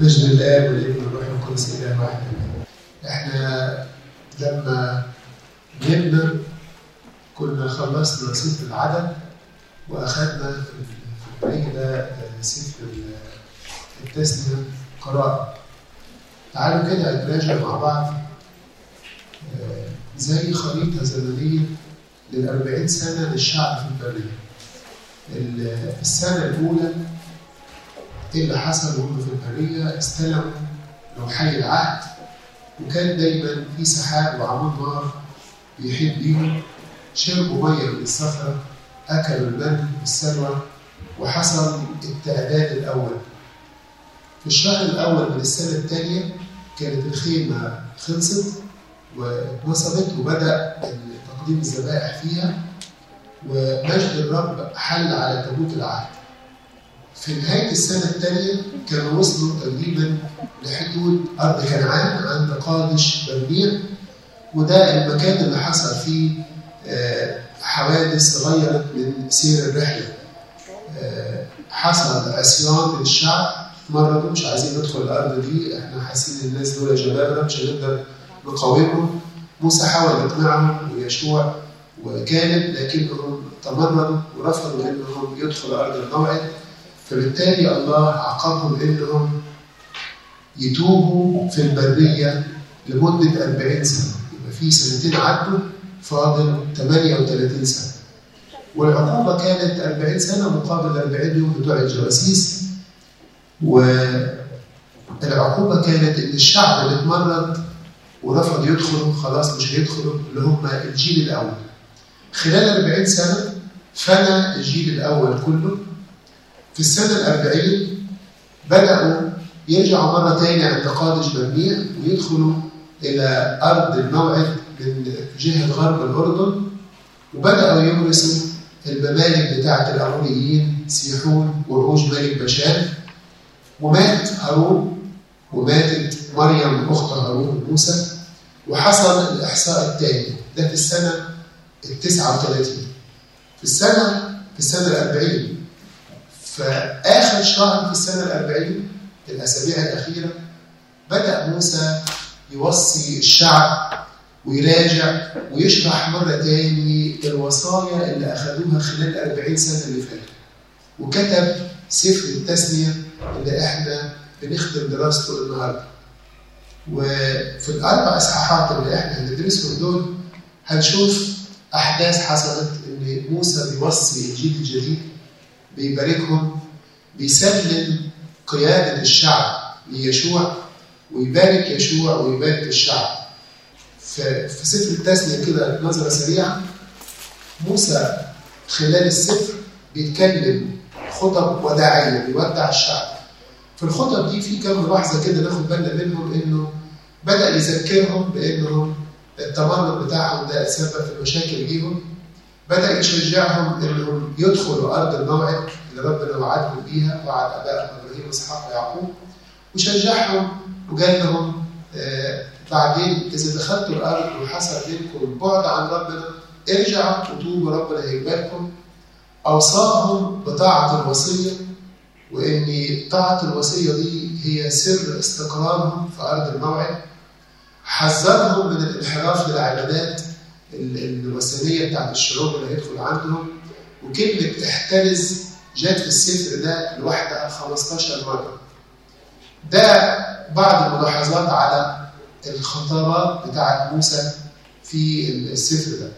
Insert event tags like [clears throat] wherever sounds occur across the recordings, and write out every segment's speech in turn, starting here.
مجد الآب والابن والروح القدس إله واحد. إحنا لما جبنا كنا خلصنا سفر العدد وأخذنا في ده سفر التسنية قراءة. تعالوا كده نراجع مع بعض زي خريطة زمنية للأربعين سنة للشعب في البرية. السنة الأولى إيه اللي حصل وهم في البريه استلموا لوحي العهد وكان دايما في سحاب وعمود نار بيحيط بيهم. شربوا مية من الصخرة اكلوا المن والسلوى وحصل التعداد الأول. في الشهر الأول من السنة الثانية كانت الخيمة خلصت ونصبت وبدأ تقديم الذبائح فيها ومجد الرب حل على تابوت العهد. في نهاية السنة الثانية كانوا وصلوا تقريبا لحدود أرض كنعان عند قادش برنيع وده المكان اللي حصل فيه حوادث غيرت من سير الرحلة. حصل عصيان للشعب. مرة مش عايزين ندخل الأرض دي إحنا حاسين الناس دول جبابرة مش هنقدر نقاومهم. موسى حاول يقنعهم ويشوع وكانت لكنهم تمردوا ورفضوا إنهم يدخلوا أرض الموعد فبالتالي الله عاقبهم انهم يتوبوا في البرية لمدة 40 سنة. يبقى في سنتين عدوا فاضل 38 سنة. والعقوبة كانت 40 سنة مقابل 40 يوم بتوع الجواسيس. والعقوبة كانت إن الشعب اللي اتمرد ورفض يدخلوا خلاص مش هيدخلوا اللي هم الجيل الأول. خلال 40 سنة فنى الجيل الأول كله في السنة الأربعين بدأوا يرجعوا مرة تاني عند قادش برنيع ويدخلوا إلى أرض الموعد من جهة غرب الأردن وبدأوا يورثوا الممالك بتاعة الأموريين سيحون وعوج ملك بشان ومات هارون وماتت مريم أخت هارون موسى وحصل الإحصاء الثاني ده في السنة التسعة وثلاثين في السنة في السنة الأربعين فآخر شهر في السنة الأربعين الأسابيع الأخيرة بدأ موسى يوصي الشعب ويراجع ويشرح مرة تاني الوصايا اللي أخذوها خلال الأربعين سنة اللي فاتت وكتب سفر التثنية اللي إحنا بنختم دراسته النهاردة. وفي الأربع إصحاحات اللي إحنا هندرسهم دول هنشوف أحداث حصلت إن موسى بيوصي الجيل الجديد بيباركهم بيسلم قيادة الشعب ليشوع ويبارك يشوع ويبارك الشعب. في سفر التثنية كده نظرة سريعة موسى خلال السفر بيتكلم خطب وداعية بيودع الشعب. في الخطب دي في كام ملاحظة كده ناخد بالنا منهم إنه بدأ يذكرهم بإنهم التمرد بتاعهم ده سبب في مشاكل ليهم. بدأ يشجعهم إنهم يدخلوا أرض الموعد اللي ربنا وعدهم بيها وعد ابائهم إبراهيم وإسحاق ويعقوب وشجعهم وقال لهم آه بعدين إذا دخلتوا الأرض وحصل منكم البعد عن ربنا ارجعوا وتوبوا ربنا هيقبلكم أوصاهم بطاعة الوصية وإن طاعة الوصية دي هي سر استقرارهم في أرض الموعد حذرهم من الانحراف للعبادات. الوثنية بتاعت الشعوب اللي هيدخل عندهم وكلمة احترز جت في السفر ده لوحدها 15 مرة. ده بعض الملاحظات على الخطابات بتاعت موسى في السفر ده.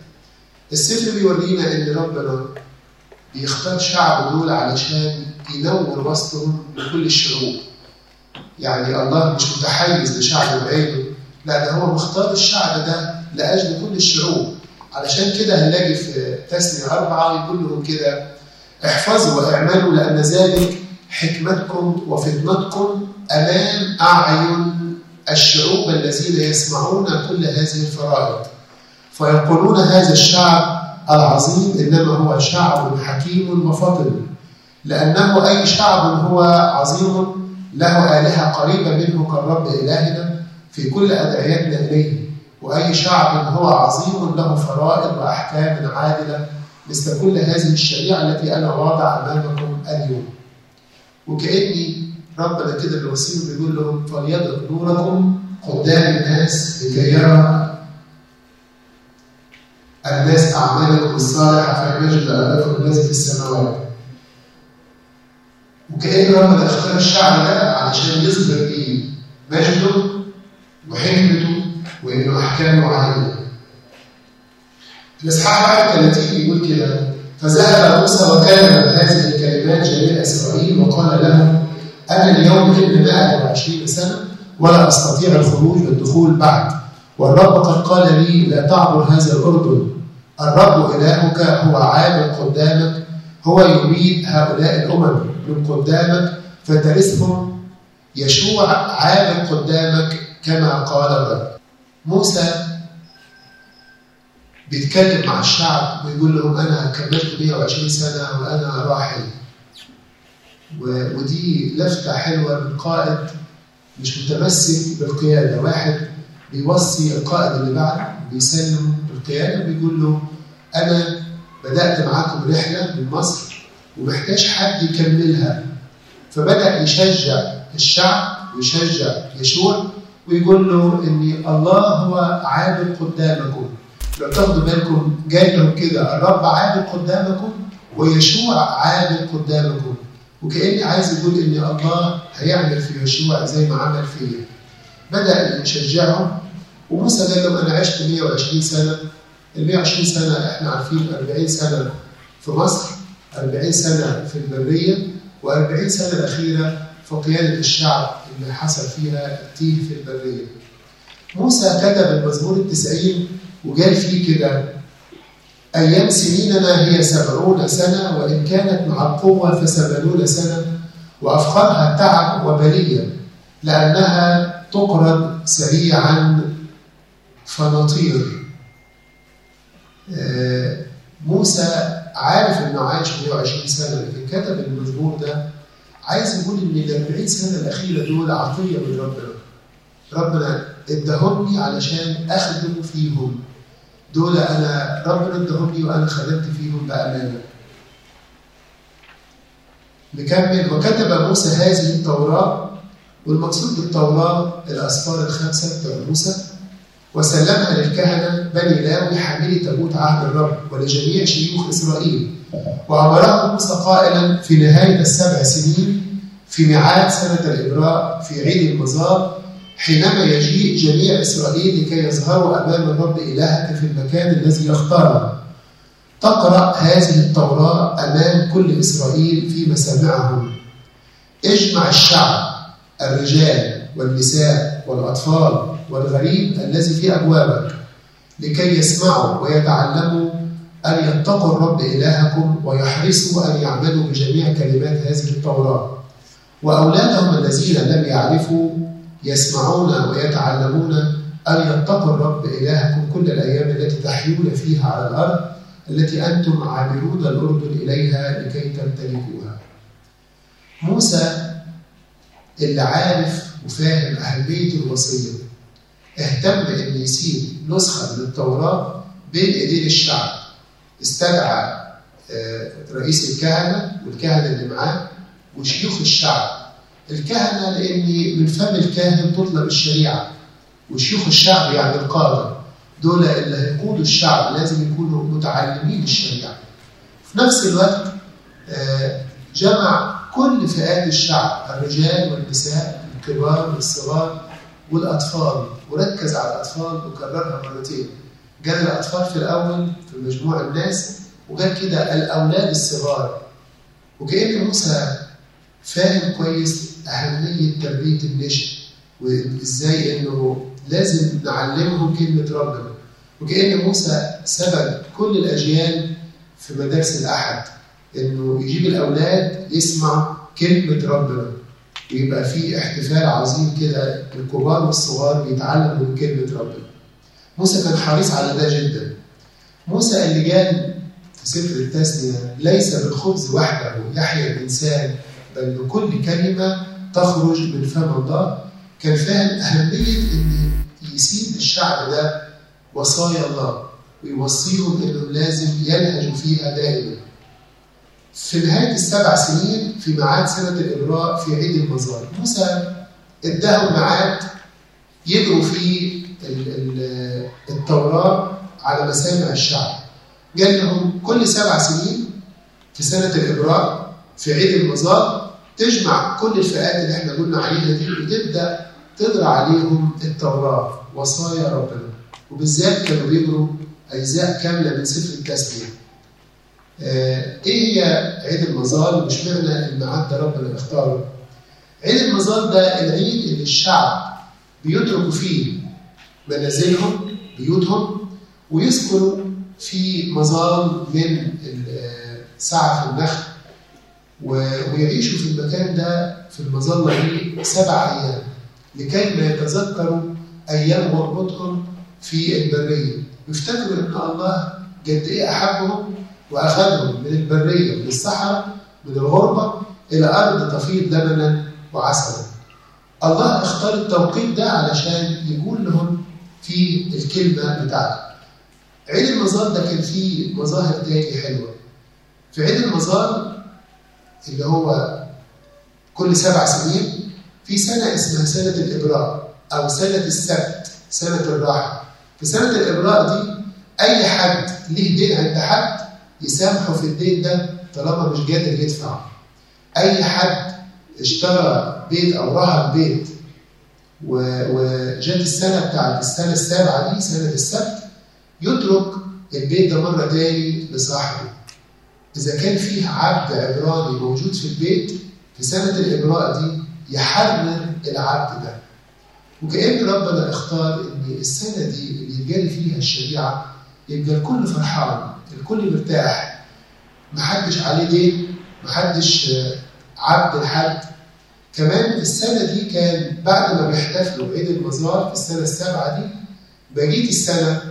السفر بيورينا إن ربنا بيختار شعب دول علشان ينور وسطهم لكل الشعوب. يعني الله مش متحيز لشعب بعينه، لا ده هو مختار الشعب ده لأجل كل الشعوب. علشان كده هنلاقي في تسنية أربعة يقول لهم كده احفظوا واعملوا لأن ذلك حكمتكم وفطنتكم أمام أعين الشعوب الذين يسمعون كل هذه الفرائض. فيقولون هذا الشعب العظيم إنما هو شعب حكيم وفطن. لأنه أي شعب هو عظيم له آلهة قريبة منه كالرب إلهنا في كل أدعيتنا إليه. وأي شعب هو عظيم له فرائض وأحكام عادلة مثل كل هذه الشريعة التي أنا واضع أمامكم اليوم وكأني ربنا كده بيوصيهم بيقول لهم فليضرب نوركم قدام الناس لكي يرى الناس أعمالكم الصالحة فيجد أباكم الذي في السماوات وكأن ربنا اختار الشعب ده علشان يظهر إيه؟ مجده وحكمته وإنه أحكامه عادلة. الإصحاح 31 يقول كده فذهب موسى وكلم هذه الكلمات جميع إسرائيل وقال لهم أنا اليوم ابن 120 سنة ولا أستطيع الخروج والدخول بعد. والرب قد قال لي لا تعبر هذا الأردن. الرب إلهك هو عامل قدامك. هو يريد هؤلاء الأمم من قدامك. فترثهم يشوع عامل قدامك كما قال الرب. موسى بيتكلم مع الشعب ويقول لهم أنا كملت 120 سنة وأنا راحل. ودي لفتة حلوة من قائد مش متمسك بالقيادة. واحد بيوصي القائد اللي بعده بيسلم القيادة بيقول له أنا بدأت معاكم رحلة من مصر ومحتاج حد يكملها. فبدأ يشجع الشعب ويشجع يشوع ويقول له ان الله هو عادل قدامكم. لو تاخدوا بالكم جاي لهم كده الرب عادل قدامكم ويشوع عادل قدامكم. وكأني عايز يقول ان الله هيعمل في يشوع زي ما عمل فيا. بدأ يشجعهم. وموسى قال لهم أنا عشت 120 سنة. ال 120 سنة إحنا عارفين 40 سنة في مصر 40 سنة في البريه و40 سنة الأخيرة في قيادة الشعب اللي حصل فيها التيه في البرية. موسى كتب المزمور التسعين وقال فيه كده أيام سنيننا هي سبعون سنة وإن كانت مع القوة فثمانون سنة وأفخارها تعب وبلية لأنها تقرض سريعا فنطير موسى عارف انه عايش 120 سنة لكن كتب المزمور ده عايز يقول إن ال 40 سنة الأخيرة دول عطية من ربنا. ربنا اداهم لي علشان أخدم فيهم. دول أنا ربنا اداهم لي وأنا خدمت فيهم بأمانة. نكمل وكتب موسى هذه التوراة والمقصود بالتوراة الاسفار الخمسة بتوع موسى وسلمها للكهنة بني لاوي حاملي تابوت عهد الرب ولجميع شيوخ إسرائيل. وأمرهم موسى قائلا في نهاية السبع سنين في ميعاد سنة الإبراء في عيد المزار حينما يجيء جميع إسرائيل لكي يظهروا أمام الرب إلهك في المكان الذي يختاره تقرأ هذه التوراة أمام كل إسرائيل في مسامعهم. اجمع الشعب الرجال والنساء والأطفال والغريب الذي في أبوابك لكي يسمعوا ويتعلموا أن يتقوا الرب إلهكم ويحرصوا أن يعملوا بجميع كلمات هذه التوراة. وأولادهم الذين لم يعرفوا يسمعون ويتعلمون أن يتقوا الرب إلهكم كل الأيام التي تحيون فيها على الأرض التي أنتم عابرون الأردن إليها لكي تمتلكوها. موسى اللي عارف وفاهم أهمية الوصية. اهتم ان يسيب نسخة من التوراة بين ايدين الشعب. استدعى رئيس الكهنة والكهنة اللي معاه وشيوخ الشعب. الكهنة لأن من فم الكاهن تطلب الشريعة وشيوخ الشعب يعني القادة. دول اللي هيقودوا الشعب لازم يكونوا متعلمين الشريعة. في نفس الوقت جمع كل فئات الشعب الرجال والنساء الكبار والصغار والأطفال وركز على الأطفال وكررها مرتين. قال الأطفال في الأول في مجموع الناس وقال كده الأولاد الصغار. وكأن موسى فاهم كويس أهمية تربية النشء وإزاي إنه لازم نعلمهم كلمة ربنا. وكأن موسى سبب كل الأجيال في مدارس الأحد إنه يجيب الأولاد يسمع كلمة ربنا. ويبقى في احتفال عظيم كده الكبار والصغار بيتعلموا من كلمة ربنا. موسى كان حريص على ده جدا. موسى اللي قال في سفر التثنية ليس بالخبز وحده يحيا الإنسان بل بكل كلمة تخرج من فم الله كان فاهم أهمية إن يسيب الشعب ده وصايا الله ويوصيهم إنهم لازم ينهجوا فيها دائما. في نهاية السبع سنين في ميعاد سنة الإبراء في عيد المظال موسى اداهم ميعاد يجروا فيه التوراة على مسامع الشعب. قال لهم كل سبع سنين في سنة الإبراء في عيد المظال تجمع كل الفئات اللي إحنا قلنا عليها دي وتبدأ تقرا عليهم التوراة. وصايا ربنا. وبالذات كانوا بيقروا أجزاء كاملة من سفر التسبيح. إيه هي عيد المظال ومش معنى الميعاد ده ربنا اختاره. عيد المظال ده العيد اللي الشعب بيتركوا فيه منازلهم بيوتهم ويسكنوا في مظال من سعف النخل ويعيشوا في المكان ده في المظلة دي سبع أيام لكي ما يتذكروا أيام غربتهم في البرية. ويفتكروا أن الله قد إيه أحبهم وأخذهم من البرية من الصحراء من الغربة إلى أرض تفيض لبنا وعسلا الله اختار التوقيت ده علشان يقول لهم في الكلمة بتاعته. عيد المزار ده كان فيه مظاهر تاني حلوة. في عيد المزار اللي هو كل سبع سنين في سنة اسمها سنة الإبراء أو سنة السبت سنة الراحة. في سنة الإبراء دي أي حد ليه دين عند حد يسامحه في الدين ده طالما مش قادر يدفع. أي حد اشترى بيت أو رهن بيت وجت السنة بتاعت السنة السابعة دي سنة السبت يترك البيت ده مرة تاني لصاحبه. إذا كان فيه عبد عبراني موجود في البيت في سنة الإبراء دي يحرر العبد ده. وكأن ربنا اختار إن السنة دي اللي يتجري فيها الشريعة يبقى الكل فرحان. الكل مرتاح. محدش عليه دين محدش عبد لحد كمان السنة دي كان بعد ما بيحتفلوا بعيد المزار في السنة السابعة دي بقية السنة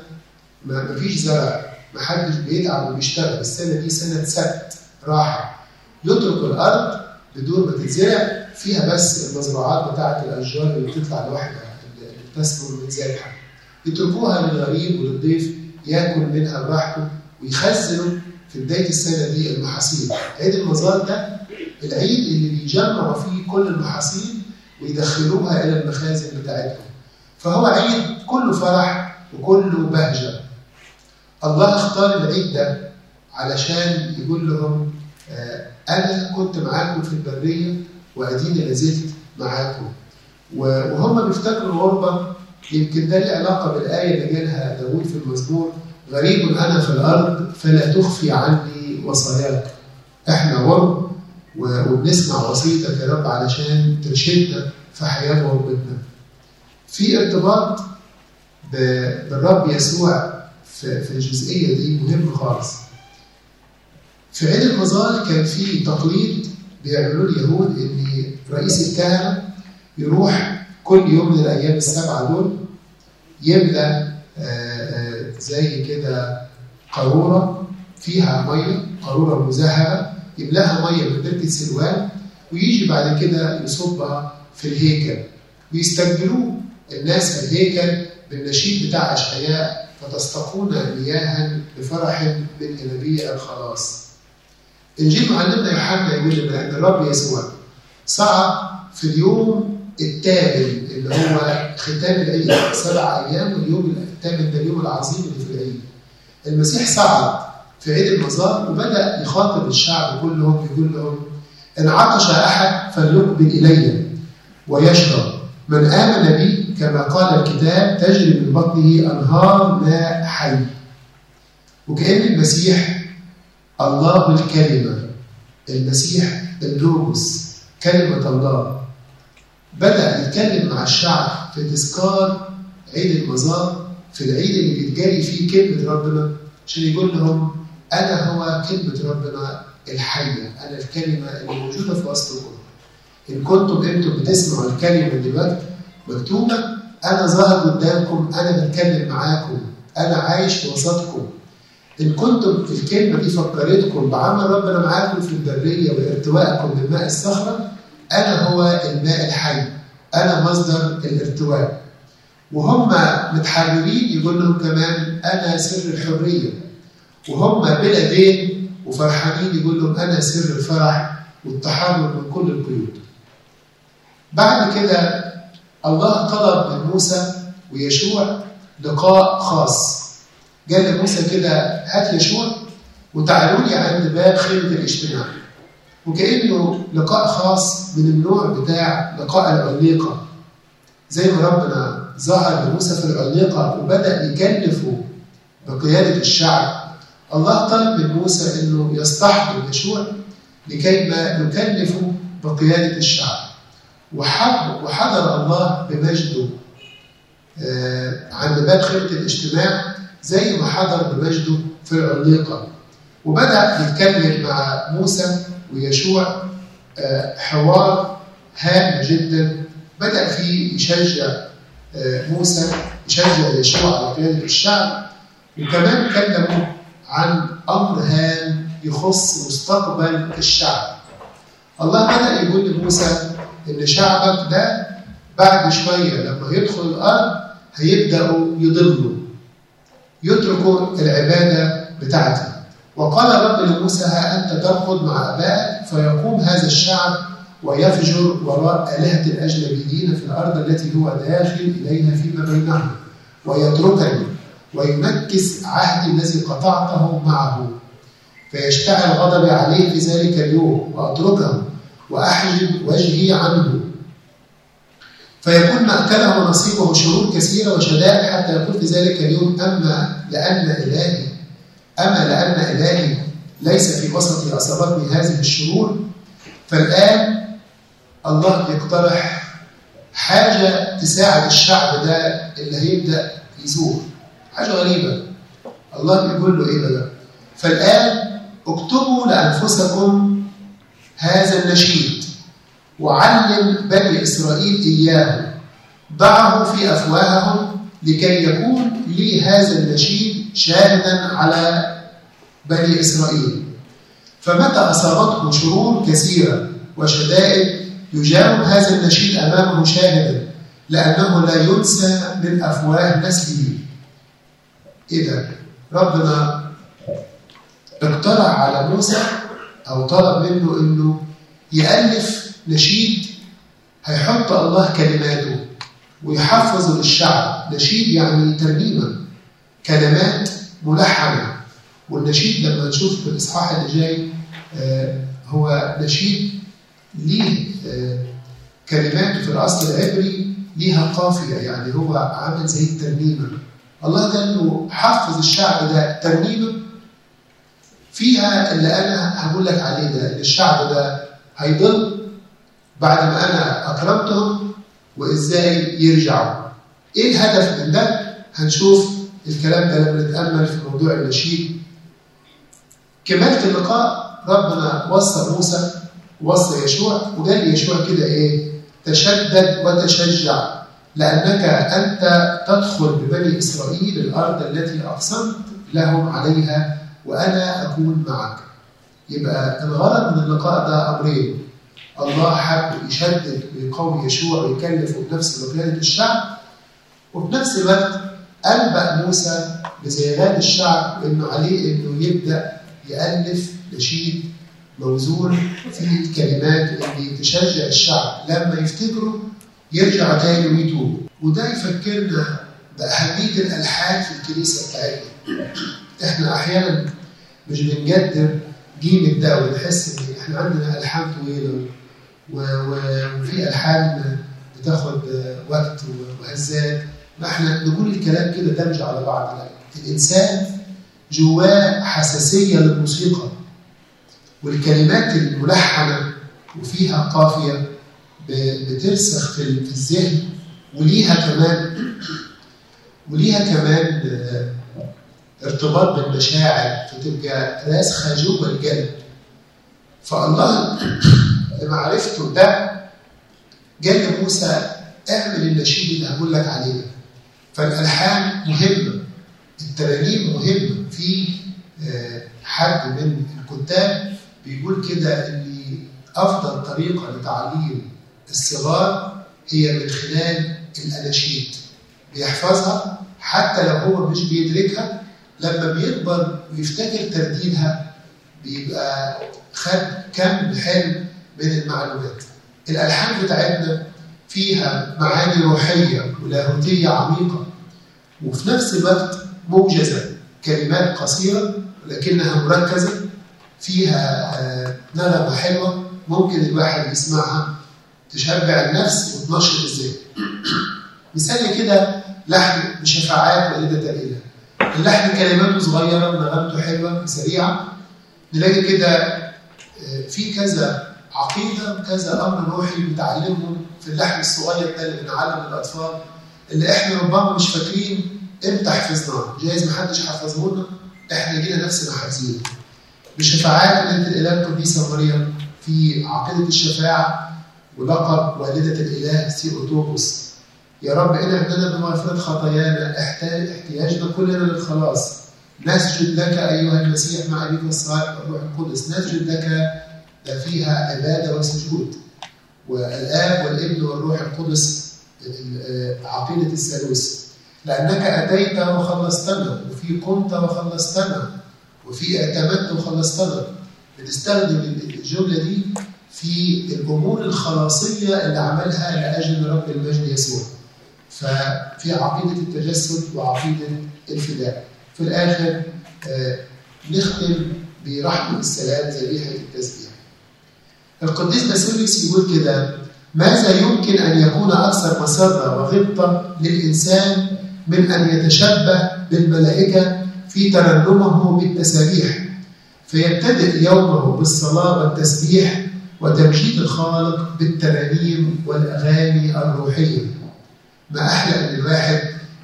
ما فيش زرع ما حدش بيتعب وبيشتغل. السنة دي سنة سبت راحة. يترك الأرض بدون ما تتزرع فيها بس المزروعات بتاعة الأشجار اللي بتطلع لوحدها اللي بتسمر وتزرعها يتركوها للغريب وللضيف ياكل منها براحته. ويخزنوا في بداية السنة دي المحاصيل. عيد المزار ده العيد اللي بيجمعوا فيه كل المحاصيل ويدخلوها إلى المخازن بتاعتهم. فهو عيد كله فرح وكله بهجة. الله اختار العيد ده علشان يقول لهم آه أنا كنت معاكم في البرية وأديني لازلت معاكم. وهم بيفتكروا الغربة يمكن ده له علاقة بالآية اللي قالها داوود في المزمور غريب أنا في الأرض فلا تخفي عني وصاياك. إحنا غرب وبنسمع وصيتك يا رب علشان ترشدنا في حياة غربتنا في ارتباط بالرب يسوع في الجزئية دي مهم خالص. في عيد المظال كان في تقليد بيعملوه اليهود إن رئيس الكهنة يروح كل يوم من الأيام السبعة دول يملى زي كده قارورة فيها مية قارورة مذهبه يملاها مية من بركه سلوان ويجي بعد كده يصبها في الهيكل. ويستقبلوه الناس في الهيكل بالنشيد بتاع أشعياء فتستقون مياها بفرح من ينابيع الخلاص. إنجيل معلمنا يوحنا يقول لنا إن الرب يسوع صعد في اليوم الثامن اللي هو ختام العيد سبع أيام واليوم الثامن ده اليوم العظيم اللي في العيد. المسيح صعد في عيد المزار وبدأ يخاطب الشعب كلهم يقول لهم إن عطش أحد فليقبل إلي ويشرب. من آمن بي كما قال الكتاب تجري من بطنه أنهار ماء حي. وكأن المسيح الله الكلمة. المسيح اللوجوس كلمة الله. بدأ يتكلم مع الشعب في تذكار عيد المزار في العيد اللي بيتجري فيه كلمة ربنا عشان يقول لهم أنا هو كلمة ربنا الحية أنا الكلمة اللي موجودة في وسطكم إن كنتم أنتم بتسمعوا الكلمة دلوقتي مكتوبة أنا ظاهر قدامكم أنا بتكلم معاكم أنا عايش في وسطكم. إن كنتم في الكلمة دي فكرتكم بعمل ربنا معاكم في البرية وارتوائكم من ماء الصخرة أنا هو الماء الحي أنا مصدر الارتواء. وهم متحررين يقول لهم كمان أنا سر الحرية. وهم بلا دين وفرحانين يقول لهم أنا سر الفرح والتحرر من كل القيود بعد كده الله طلب من موسى ويشوع لقاء خاص. قال لموسى كده هات يشوع وتعالوا لي عند باب خيمة الاجتماع. وكأنه لقاء خاص من النوع بتاع لقاء العليقة زي ما ربنا ظهر لموسى في العليقة وبدأ يكلفه بقيادة الشعب. الله طلب من موسى إنه يصطحب يشوع لكي ما يكلفه بقيادة الشعب. وحضر الله بمجده عند باب خيمة الاجتماع زي ما حضر بمجده في العليقة وبدأ يتكلم مع موسى ويشوع حوار هام جدا. بدأ فيه يشجع موسى يشجع يشوع على قيادة الشعب. وكمان كلموا عن أمر هام يخص مستقبل الشعب. الله بدأ يقول لموسى إن شعبك ده بعد شوية لما يدخل الأرض هيبدأوا يضلوا يتركوا العبادة بتاعتي وقال الرب لموسى ها أنت ترقد مع أبائك فيقوم هذا الشعب ويفجر وراء آلهة الأجنبيين في الأرض التي هو داخل إليها فيما بينهم ويتركني وينكس عهدي الذي قطعته معه. فيشتعل غضبي عليه في ذلك اليوم وأتركه وأحجب وجهي عنه. فيكون مأكله ونصيبه شرور كثيرة وشدائد حتى يقول في ذلك اليوم أما لأن إلهي أما لأن إلهي ليس في وسطي أصابتني هذه الشرور فالآن الله يقترح حاجة تساعد الشعب ده اللي هيبدأ يزور. حاجة غريبة. الله بيقول له إيه بقى فالآن اكتبوا لأنفسكم هذا النشيد وعلم بني إسرائيل إياه. ضعه في أفواههم لكي يكون لي هذا النشيد شاهدا على بني إسرائيل. فمتى أصابته شرور كثيرة وشدائد يجاوب هذا النشيد أمامه شاهدا لأنه لا ينسى من أفواه نسله. ده؟ ربنا اقترح على موسى أو طلب منه إنه يألف نشيد هيحط الله كلماته ويحفظه للشعب. نشيد يعني ترنيمة كلمات ملحنة. والنشيد لما نشوف في الإصحاح اللي جاي آه هو نشيد ليه آه كلماته في الأصل العبري ليها قافية يعني هو عامل زي الترنيمة الله قال له حفظ الشعب ده ترنيمة فيها اللي أنا هقول لك عليه ده إن الشعب ده هيضل بعد ما أنا أكرمتهم وإزاي يرجعوا إيه الهدف من ده؟ هنشوف الكلام ده لما نتأمل في موضوع النشيد كمالة اللقاء ربنا وصى موسى وصى يشوع وقال يشوع كده إيه؟ تشدد وتشجع لأنك أنت تدخل ببني إسرائيل الأرض التي أقسمت لهم عليها وأنا أكون معك. يبقى الغرض من اللقاء ده أمرين. الله حب يشدد ويقوي يشوع ويكلفه بنفس بقيادة الشعب. وفي نفس الوقت أنبأ موسى بزيغان الشعب إنه عليه إنه يبدأ يألف نشيد موزون في الكلمات اللي تشجع الشعب. لما يفتكروا يرجع تاني ويتوب. وده يفكرنا بأهمية الألحان في الكنيسة بتاعتنا. إحنا أحيانا مش بنقدر قيمة ده ونحس إن إحنا عندنا ألحان طويلة وفي ألحان بتاخد وقت وهزات. ما إحنا نقول الكلام كده دمج على بعض. الإنسان جواه حساسية للموسيقى والكلمات الملحنة وفيها قافية بترسخ في الذهن وليها كمان وليها كمان ارتباط بالمشاعر فتبقى راسخة جوه القلب. فالله [clears throat] لمعرفته ده قال لموسى اعمل النشيد اللي هقول لك عليه فالألحان مهمة. الترانيم مهمه في حد من الكتاب بيقول كده إن أفضل طريقة لتعليم الصغار هي من خلال الأناشيد. بيحفظها حتى لو هو مش بيدركها لما بيكبر ويفتكر ترديدها بيبقى خد كم حلو من المعلومات. الألحان بتاعتنا فيها معاني روحية ولاهوتية عميقة وفي نفس الوقت موجزة كلمات قصيرة لكنها مركزة فيها نغمة حلوة. ممكن الواحد يسمعها تشبع النفس وتنشط الذهن. مثال كده لحن بشفاعات والدة الإله اللحن كلماته صغيرة ونغمته حلوة سريعة. نلاقي كده في كذا عقيدة وكذا أمر روحي بنتعلمهم في اللحن الصغير ده اللي بنعلم الأطفال اللي إحنا ربما مش فاكرين إمتى حفظناه جايز محدش حفظه لنا إحنا جينا نفسنا حافظينه بشفاعات والدة الإله القديسة مريم في عقيدة الشفاعة ولقب والدة الإله سيروتوبوس يا رب إن ابننا بمغفرة خطايانا احتاج احتياجنا كلنا للخلاص. نسجد لك أيها المسيح مع أبيك الصالح والروح القدس. نسجد لك فيها عبادة وسجود. والآب والابن والروح القدس عقيدة الثالوث. لأنك أتيت وخلصتنا وفي قمت وخلصتنا وفي اعتمدت وخلصتنا بنستخدم الجملة دي في الأمور الخلاصية اللي عملها لأجل رب المجد يسوع. ففي عقيدة التجسد وعقيدة الفداء. في الآخر آه نختم برحمة السلام ذبيحة التسبيح. القديس باسيليوس يقول كده ماذا يمكن أن يكون أكثر مسرة وغبطة للإنسان من أن يتشبه بالملائكة في ترنمه بالتسابيح. فيبتدئ يومه بالصلاة والتسبيح وتمجيد الخالق بالترانيم والأغاني الروحية. ما أحلى أن الواحد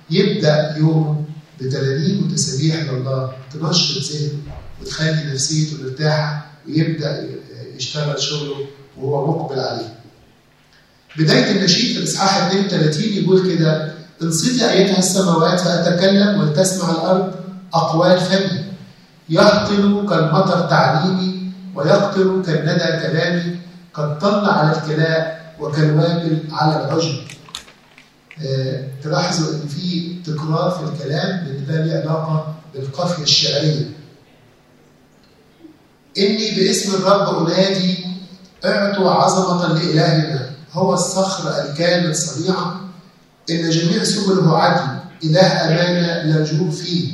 يبدأ يومه بترانيم وتسابيح لله تنشط ذهنه وتخلي نفسيته مرتاحة ويبدأ يشتغل شغله وهو مقبل عليه. بداية النشيد في الإصحاح 32 يقول كده انصتي أيتها السماوات فأتكلم ولتسمع الأرض أقوال فمي يهطل كالمطر تعليمي ويقطر كالندى كلامي قد طل على الكلاء وكالوابل على العجب. آه، تلاحظوا إن في تكرار في الكلام لأن ده له علاقة بالقافية الشعرية. إني باسم الرب أنادي أعطوا عظمة لإلهنا. هو الصخر الكامل صنيعا إن جميع سبله عدل إله امانه لا جروب فيه.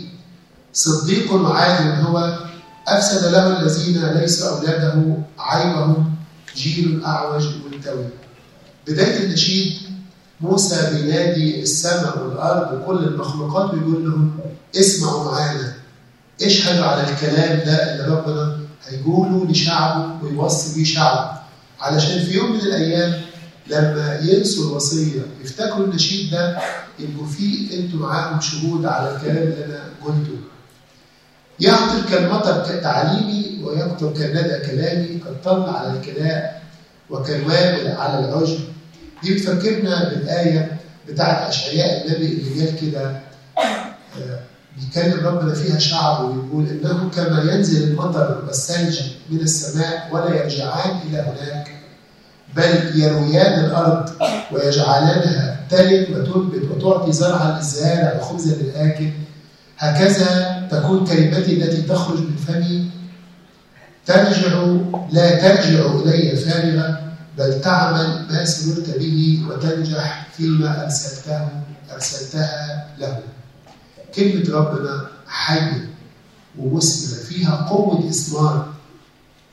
صديق عادل هو أفسد له الذين ليسوا أولاده عيبهم جيل أعوج ملتوي بداية النشيد موسى بينادي السماء والأرض وكل المخلوقات بيقول لهم اسمعوا معانا. اشهدوا على الكلام ده اللي ربنا هيقوله لشعبه ويوصي بيه شعبه. علشان في يوم من الأيام لما ينسوا الوصية يفتكروا النشيد ده يبقوا فيه أنتوا معاهم شهود على الكلام اللي أنا قلته. يقتل كالمطر تعليمي ويقتل كالندى كلامي قد طل على الكلاء وكالوابل على العجب. دي بتفكرنا بالآية بتاعت أشعياء النبي اللي قال كده. بيتكلم ربنا فيها شعبه ويقول إنه كما ينزل المطر والثلج من السماء ولا يرجعان إلى هناك. بل يرويان الأرض ويجعلانها تلد وتنبت وتعطي زرعا للزارع وخبزا للآكل. هكذا تكون كلمتي التي تخرج من فمي. ترجع لا ترجع إلي فارغة بل تعمل ما سررت به وتنجح فيما أرسلته أرسلتها له. كلمة ربنا حية ومثمرة فيها قوة إثمار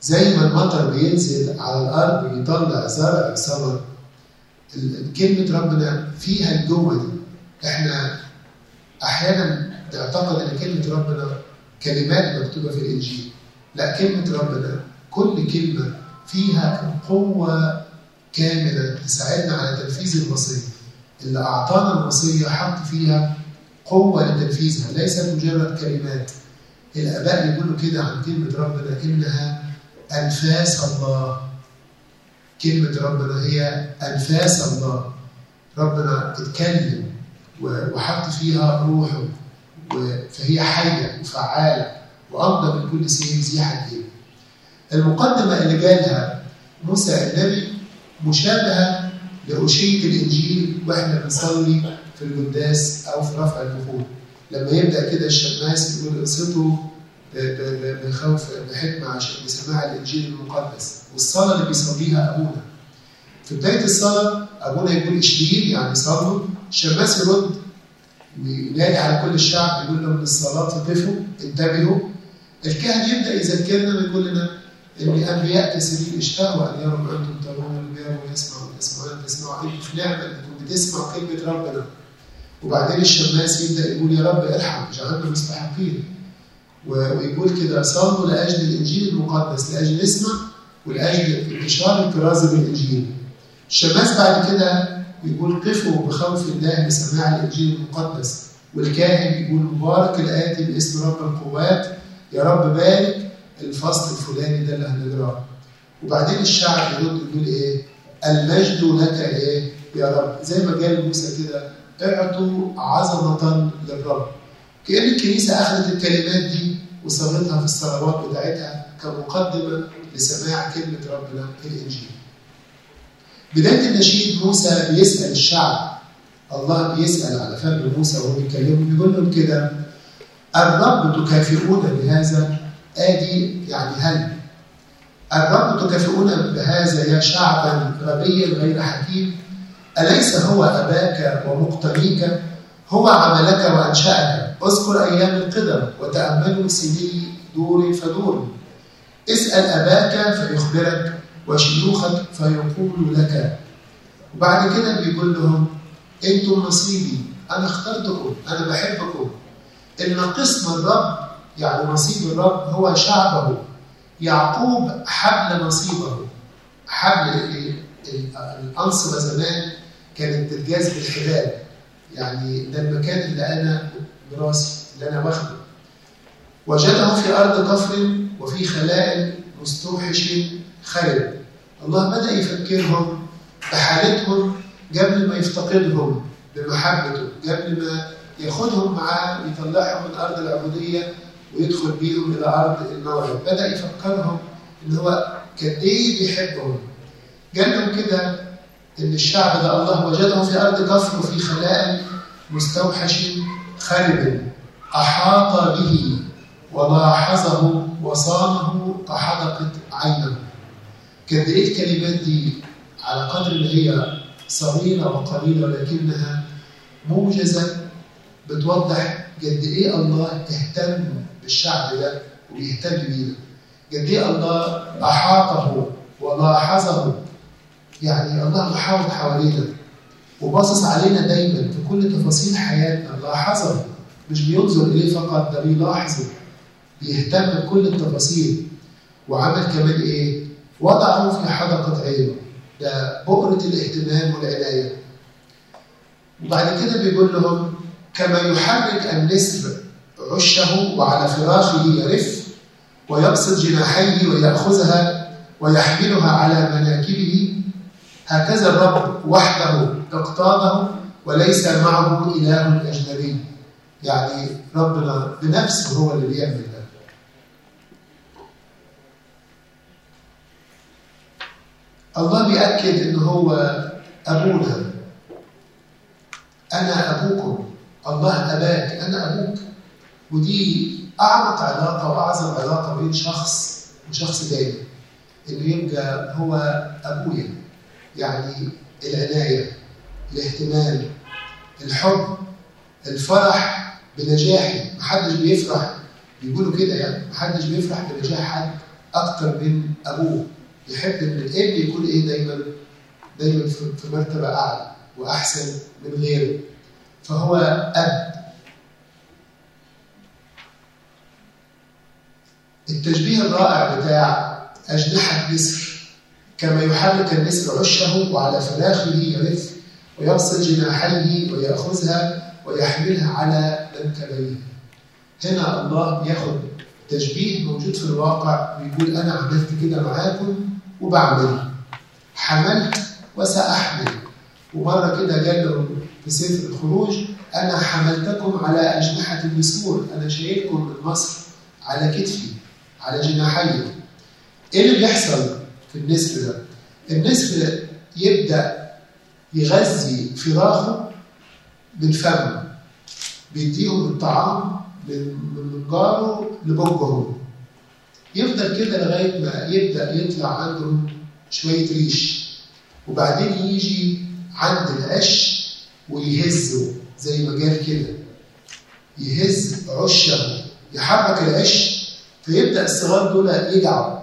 زي ما المطر بينزل على الأرض ويطلع زرع ثمر كلمة ربنا فيها الجوة دي. إحنا أحيانا تعتقد إن كلمة ربنا كلمات مكتوبة في الإنجيل. لا كلمة ربنا كل كلمة فيها قوه كاملة تساعدنا على تنفيذ الوصيه اللي أعطانا الوصيه حط فيها قوة لتنفيذها ليست مجرد كلمات. الآباء يقولوا كده عن كلمة ربنا إنها أنفاس الله كلمة ربنا هي أنفاس الله ربنا اتكلم وحط فيها روحه فهي حية وفعالة وأفضل من كل سيف ذي حدين. المقدمة اللي قالها موسى النبي مشابهة لأشية الإنجيل وإحنا بنصلي في القداس أو في رفع البخور. لما يبدأ كده الشماس يقول انصتوا بخوف بحكمة عشان بسماع الإنجيل المقدس. والصلاة اللي بيصليها أبونا. في بداية الصلاة أبونا يقول اشتيل يعني صلوا الشماس يرد وينادي على كل الشعب يقول لهم الصلاة تضيفوا انتبهوا. الكاهن يبدأ يذكرنا ويقول لنا إن أنبياء كثيرين اشتهوا أن يروا أنتم ترون البيان ويسمعوا وتسمعون تسمعوا أنتم في نعمة أنكم بتسمعوا كلمة ربنا. وبعدين الشماس يبدأ يقول يا رب ارحم اجعلنا مستحقين. ويقول كده صلوا لأجل الإنجيل المقدس لأجل نسمع ولأجل إنتشار الكرازة بالإنجيل الشماس بعد كده يقول قفوا بخوف الله لسماع الإنجيل المقدس. والكاهن يقول مبارك الآتي باسم رب القوات يا رب بارك الفصل الفلاني ده اللي هنقراه. وبعدين الشعب يرد يقول إيه؟ المجد لك إيه يا رب؟ زي ما قال موسى كده اعطوا عظمة للرب. كأن الكنيسة أخذت الكلمات دي وصلتها في الصلوات بتاعتها كمقدمة لسماع كلمة ربنا في الإنجيل. بداية النشيد موسى بيسأل الشعب الله بيسأل على فم موسى وهو بيكلمهم بيقول لهم كده الرب تكافئون بهذا؟ آدي يعني هل؟ الرب تكافئون بهذا يا شعبا غبيا غير حكيم؟ أليس هو أباك ومقتنيك هو عملك وأنشأك اذكر أيام القدم وتأملوا سني دور فدور. اسأل أباك فيخبرك وشيوخك فيقول لك. وبعد كده بيقول لهم أنتم نصيبي أنا اخترتكم أنا بحبكم. إن قسم الرب يعني نصيب الرب هو شعبه. يعقوب حبل نصيبه. حبل الأنصبة زمان كانت تتجاز بالحبال. يعني ده المكان اللي أنا براسي اللي أنا واخده. وجده في أرض كفر وفي خلاء مستوحش خرب الله بدأ يفكرهم بحالتهم قبل ما يفتقدهم بمحبته قبل ما ياخدهم معاه ويطلعهم من أرض العبودية ويدخل بيهم إلى أرض الموعد بدأ يفكرهم إن هو قد إيه بيحبهم قال لهم كده إن الشعب ده الله وجده في أرض كفر وفي خلاء مستوحش خرب أحاط به ولاحظه وصانه كحدقة عينه قد إيه الكلمات دي على قدر ما هي صغيرة وقليلة ولكنها موجزة بتوضح قد إيه الله اهتم بالشعب ده وبيهتم بينا قد إيه الله أحاطه ولاحظه يعني الله محاوط حوالينا. وباصص علينا دايما في كل تفاصيل حياتنا لاحظه مش بينظر إليه فقط ده بيلاحظه بيهتم بكل التفاصيل. وعمل كمان إيه؟ وضعه في حدقة عينه. ده بؤرة الاهتمام والعناية. وبعد كده بيقول لهم كما يحرك النسر عشه وعلى فراشه يرف ويبسط جناحيه ويأخذها ويحملها على مناكبه هكذا الرب وحده اقتاده وليس معه إله أجنبي. يعني ربنا بنفسه هو اللي بيعمل ده. الله بيأكد إن هو أبونا. أنا أبوكم. الله أباك. أنا أبوك. ودي أعمق علاقة وأعظم علاقة بين شخص وشخص تاني. إنه يبقى هو أبويا. يعني العناية الاهتمام الحب الفرح بنجاحي محدش بيفرح بيقولوا كده يعني. محدش بيفرح بنجاح حد أكتر من أبوه. يحب إن الابن يكون إيه دايما؟ دايما في مرتبة أعلى وأحسن من غيره. فهو أب. التشبيه الرائع بتاع أجنحة نسر كما يحرك النسر عشه وعلى فراخه يرف ويبسط جناحيه ويأخذها ويحملها على منكبيه. هنا الله بياخد تشبيه موجود في الواقع ويقول أنا عملت كده معاكم وبعمل. حملت وسأحمل. ومرة كده قال لهم في سفر الخروج أنا حملتكم على أجنحة النسور أنا شايلكم من مصر على كتفي على جناحي إيه اللي بيحصل؟ في النسر ده؟ النسر يبدأ يغذي فراخه بالفم بيديهم الطعام من من جاره لبوجه يفضل كده لغاية ما يبدأ يطلع عندهم شوية ريش وبعدين يجي عند القش ويهزه زي ما قال كده يهز عشه يحرك العش فيبدأ الصغار دول يجعوا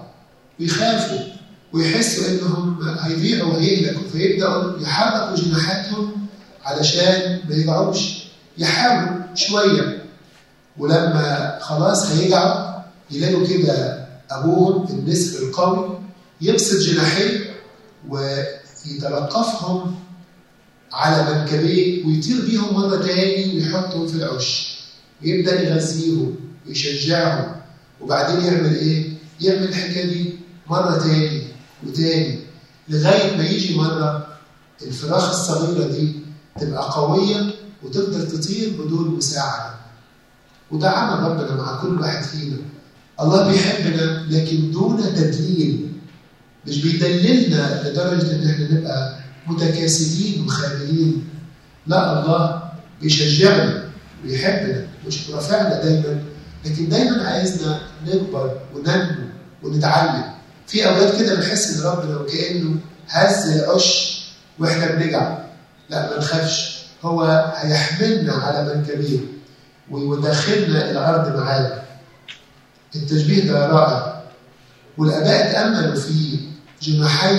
ويخافوا ويحسوا إنهم هيضيعوا وهيهلكوا فيبدأوا يحركوا جناحاتهم علشان ما يجعوش يحاولوا شوية ولما خلاص هيجعوا يلاقوا كده أبوهم النسر القوي يبسط جناحيه ويتلقفهم على منكبيه ويطير بيهم مرة تاني ويحطهم في العش. ويبدا يغذيهم ويشجعهم وبعدين يعمل إيه؟ يعمل الحكاية دي مرة تاني. وتاني لغاية ما يجي مرة الفراخ الصغيرة دي تبقى قوية وتقدر تطير بدون مساعدة. وده عمل ربنا مع كل واحد فينا. الله بيحبنا لكن دون تدليل. مش بيدللنا لدرجة إن إحنا نبقى متكاسلين وخاملين. لا الله بيشجعنا ويحبنا مش رافعنا دايما لكن دايما عايزنا نكبر وننمو ونتعلم. في أوقات كده بنحس إن ربنا وكانه هز العش وإحنا بنجع. لا ما نخافش هو هيحملنا على منكبيه ويدخلنا الأرض معاه. التشبيه ده رائع. والأباء تأملوا في جناحي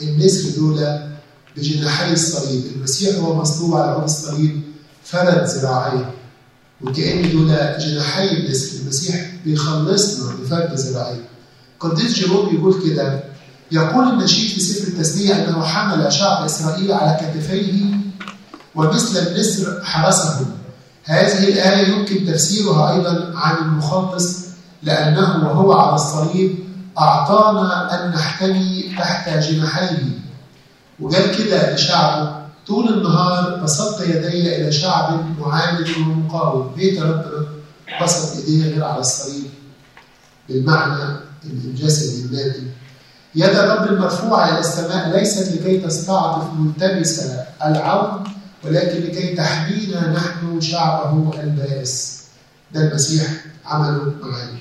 النسر دول بجناحي الصليب، المسيح هو مصلوب على عود الصليب فرد ذراعيه. وكأن دول جناحي النسر، المسيح بيخلصنا بفرد ذراعيه. قديس جيروم يقول كده. يقول النشيد في سفر التثنية أنه حمل شعب إسرائيل على كتفيه ومثل النسر حرسهم هذه الآية يمكن تفسيرها أيضا عن المخلص لأنه وهو على الصليب أعطانا أن نحتمي تحت جناحيه. وقال كده لشعبه طول النهار بسطت يدي إلى شعب معاند ومقاوم. بيت ربنا بسط إيديه غير على الصليب. بالمعنى الجسدي المادي يد الرب المرفوعة إلى السماء ليست لكي تستعطف ملتمس العون ولكن لكي تحمينا نحن شعبه البائس ده المسيح عمله معانا.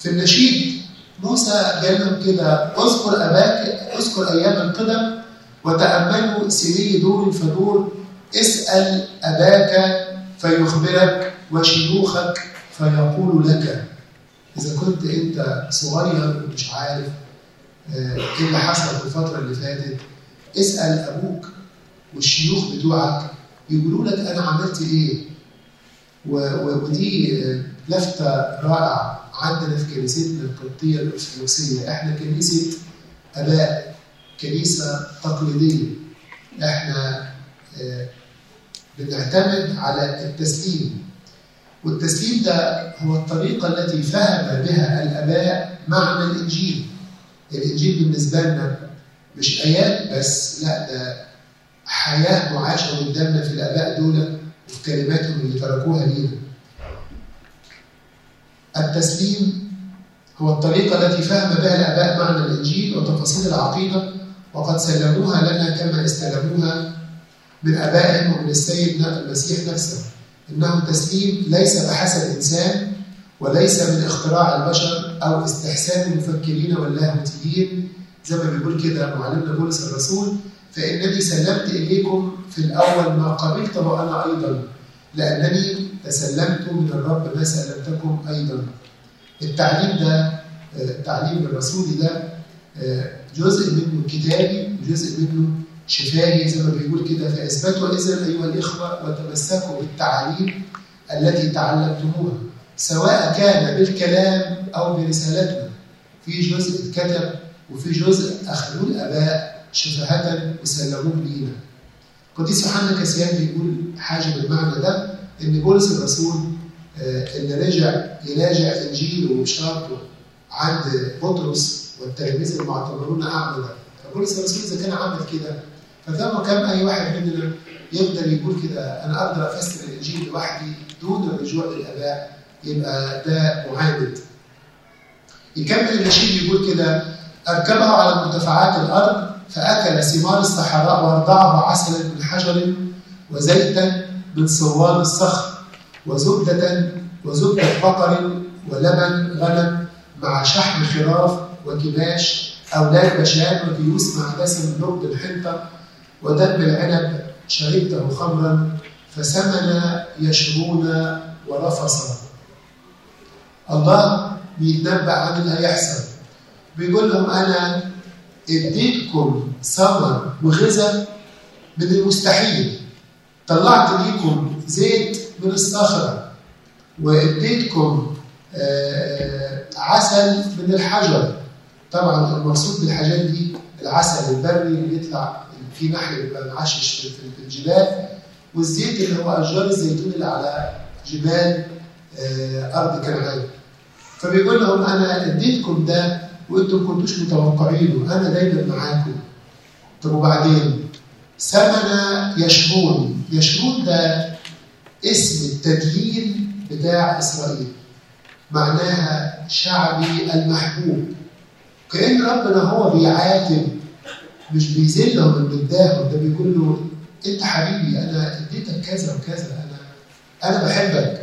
في النشيد موسى قال لهم كده اذكر أباك اذكر أيام القدم وتأملوا سني دور فدور. اسأل أباك فيخبرك وشيوخك فيقول لك. إذا كنت أنت صغير ومش عارف إيه اللي حصل في الفترة اللي فاتت اسأل أبوك والشيوخ بتوعك يقولوا لك أنا عملت إيه. ودي لفتة رائعة عندنا في كنيستنا القبطية الأرثوذكسية. إحنا كنيسة آباء كنيسة تقليدية. إحنا بنعتمد على التسليم. والتسليم ده هو الطريقة التي فهم بها الآباء معنى الإنجيل. الإنجيل بالنسبة لنا مش آيات بس لا ده حياة معاشة قدامنا في الآباء دول وفي كلماتهم اللي تركوها لينا. التسليم هو الطريقة التي فهم بها الآباء معنى الإنجيل وتفاصيل العقيدة وقد سلموها لنا كما استلموها من آبائهم ومن السيد المسيح نفسه. إنه تسليم ليس بحسب إنسان وليس من اختراع البشر أو استحسان المفكرين واللاهوتيين. زي ما بيقول كده معلمنا بولس الرسول فإنني سلمت إليكم في الأول ما قبلت وأنا أيضا لأنني تسلمت من الرب ما سلمتكم أيضا. التعليم ده التعليم الرسولي ده جزء منه كتابي وجزء منه شفاهي زي ما بيقول كده. فاثبتوا اذا أيها الإخوة وتمسكوا بالتعاليم التي تعلمتموها سواء كان بالكلام أو برسالتنا في جزء اتكتب وفي جزء أخذوه الآباء شفهة وسلموه لينا. قديس يوحنا كسيان بيقول حاجة بالمعنى ده إن بولس الرسول اللي رجع يراجع انجيله وبشارته عند بطرس والتلاميذ المعتبرون اعمى ده فبولس الرسول إذا كان عمل كده فكما كان أي واحد مننا يقدر يقول كده أنا أقدر أفسر الإنجيل لوحدي دون الرجوع للآباء يبقى ده معاند. يكمل النشيد يقول كده أركبه على مرتفعات الأرض فأكل ثمار الصحراء وارضعه عسلا من حجر وزيتا من صوان الصخر وزبدة وزبدة بقر ولبن غنم مع شحم خراف وكباش أولاد بشان وكيوس مع دسم نبض الحنطة ودم العنب شربته خمرا فسمن يشرون ورفصا. الله بيتنبأ عن اللي هيحصل. بيقول لهم أنا إديتكم ثمر وغذاء من المستحيل. طلعت ليكم زيت من الصخرة. وإديتكم عسل من الحجر. طبعا المقصود بالحاجات دي العسل البري اللي يطلع في نحل معشش في الجبال والزيت اللي هو أشجار الزيتون اللي على جبال أرض كنعان فبيقول لهم أنا أديتكم ده وأنتم كنتوش متوقعينه أنا دايما معاكم. طب وبعدين؟ سمن يشرون يشرون ده اسم التدليل بتاع إسرائيل معناها شعبي المحبوب. كأن ربنا هو بيعاتب مش بيذلهم من قدامه ده بيقول له أنت حبيبي أنا اديتك كذا وكذا أنا أنا بحبك.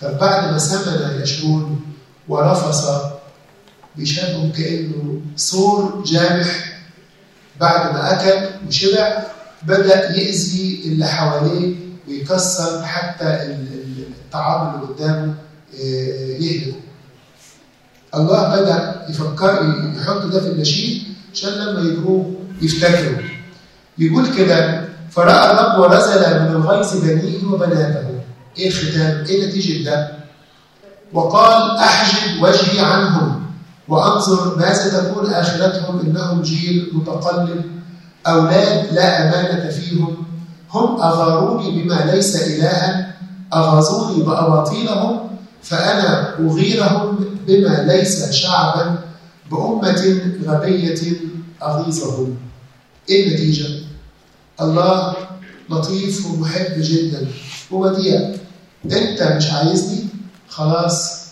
طب بعد ما سمن يشرون ورفص بيشبهه كأنه صور جامح بعد ما أكل وشبع بدأ يأذي اللي حواليه ويكسر حتى الطعام اللي قدامه يهلك الله بدأ يفكر يحط ده في النشيد عشان لما يجروه يفتكروا يقول كده فرأى الرب ورزل من الغيظ بنيه وبناته إيه الختام؟ إيه نتيجة ده؟ وقال احجب وجهي عنهم وأنظر ماذا تكون آخرتهم إنهم جيل متقلب أولاد لا أمانة فيهم هم أغاروني بما ليس إلها اغاظوني باباطيلهم فأنا أغيرهم بما ليس شعبا بأمة غبية أغيظهم إيه النتيجة؟ الله لطيف ومحب جدا. ووديع أنت مش عايزني؟ خلاص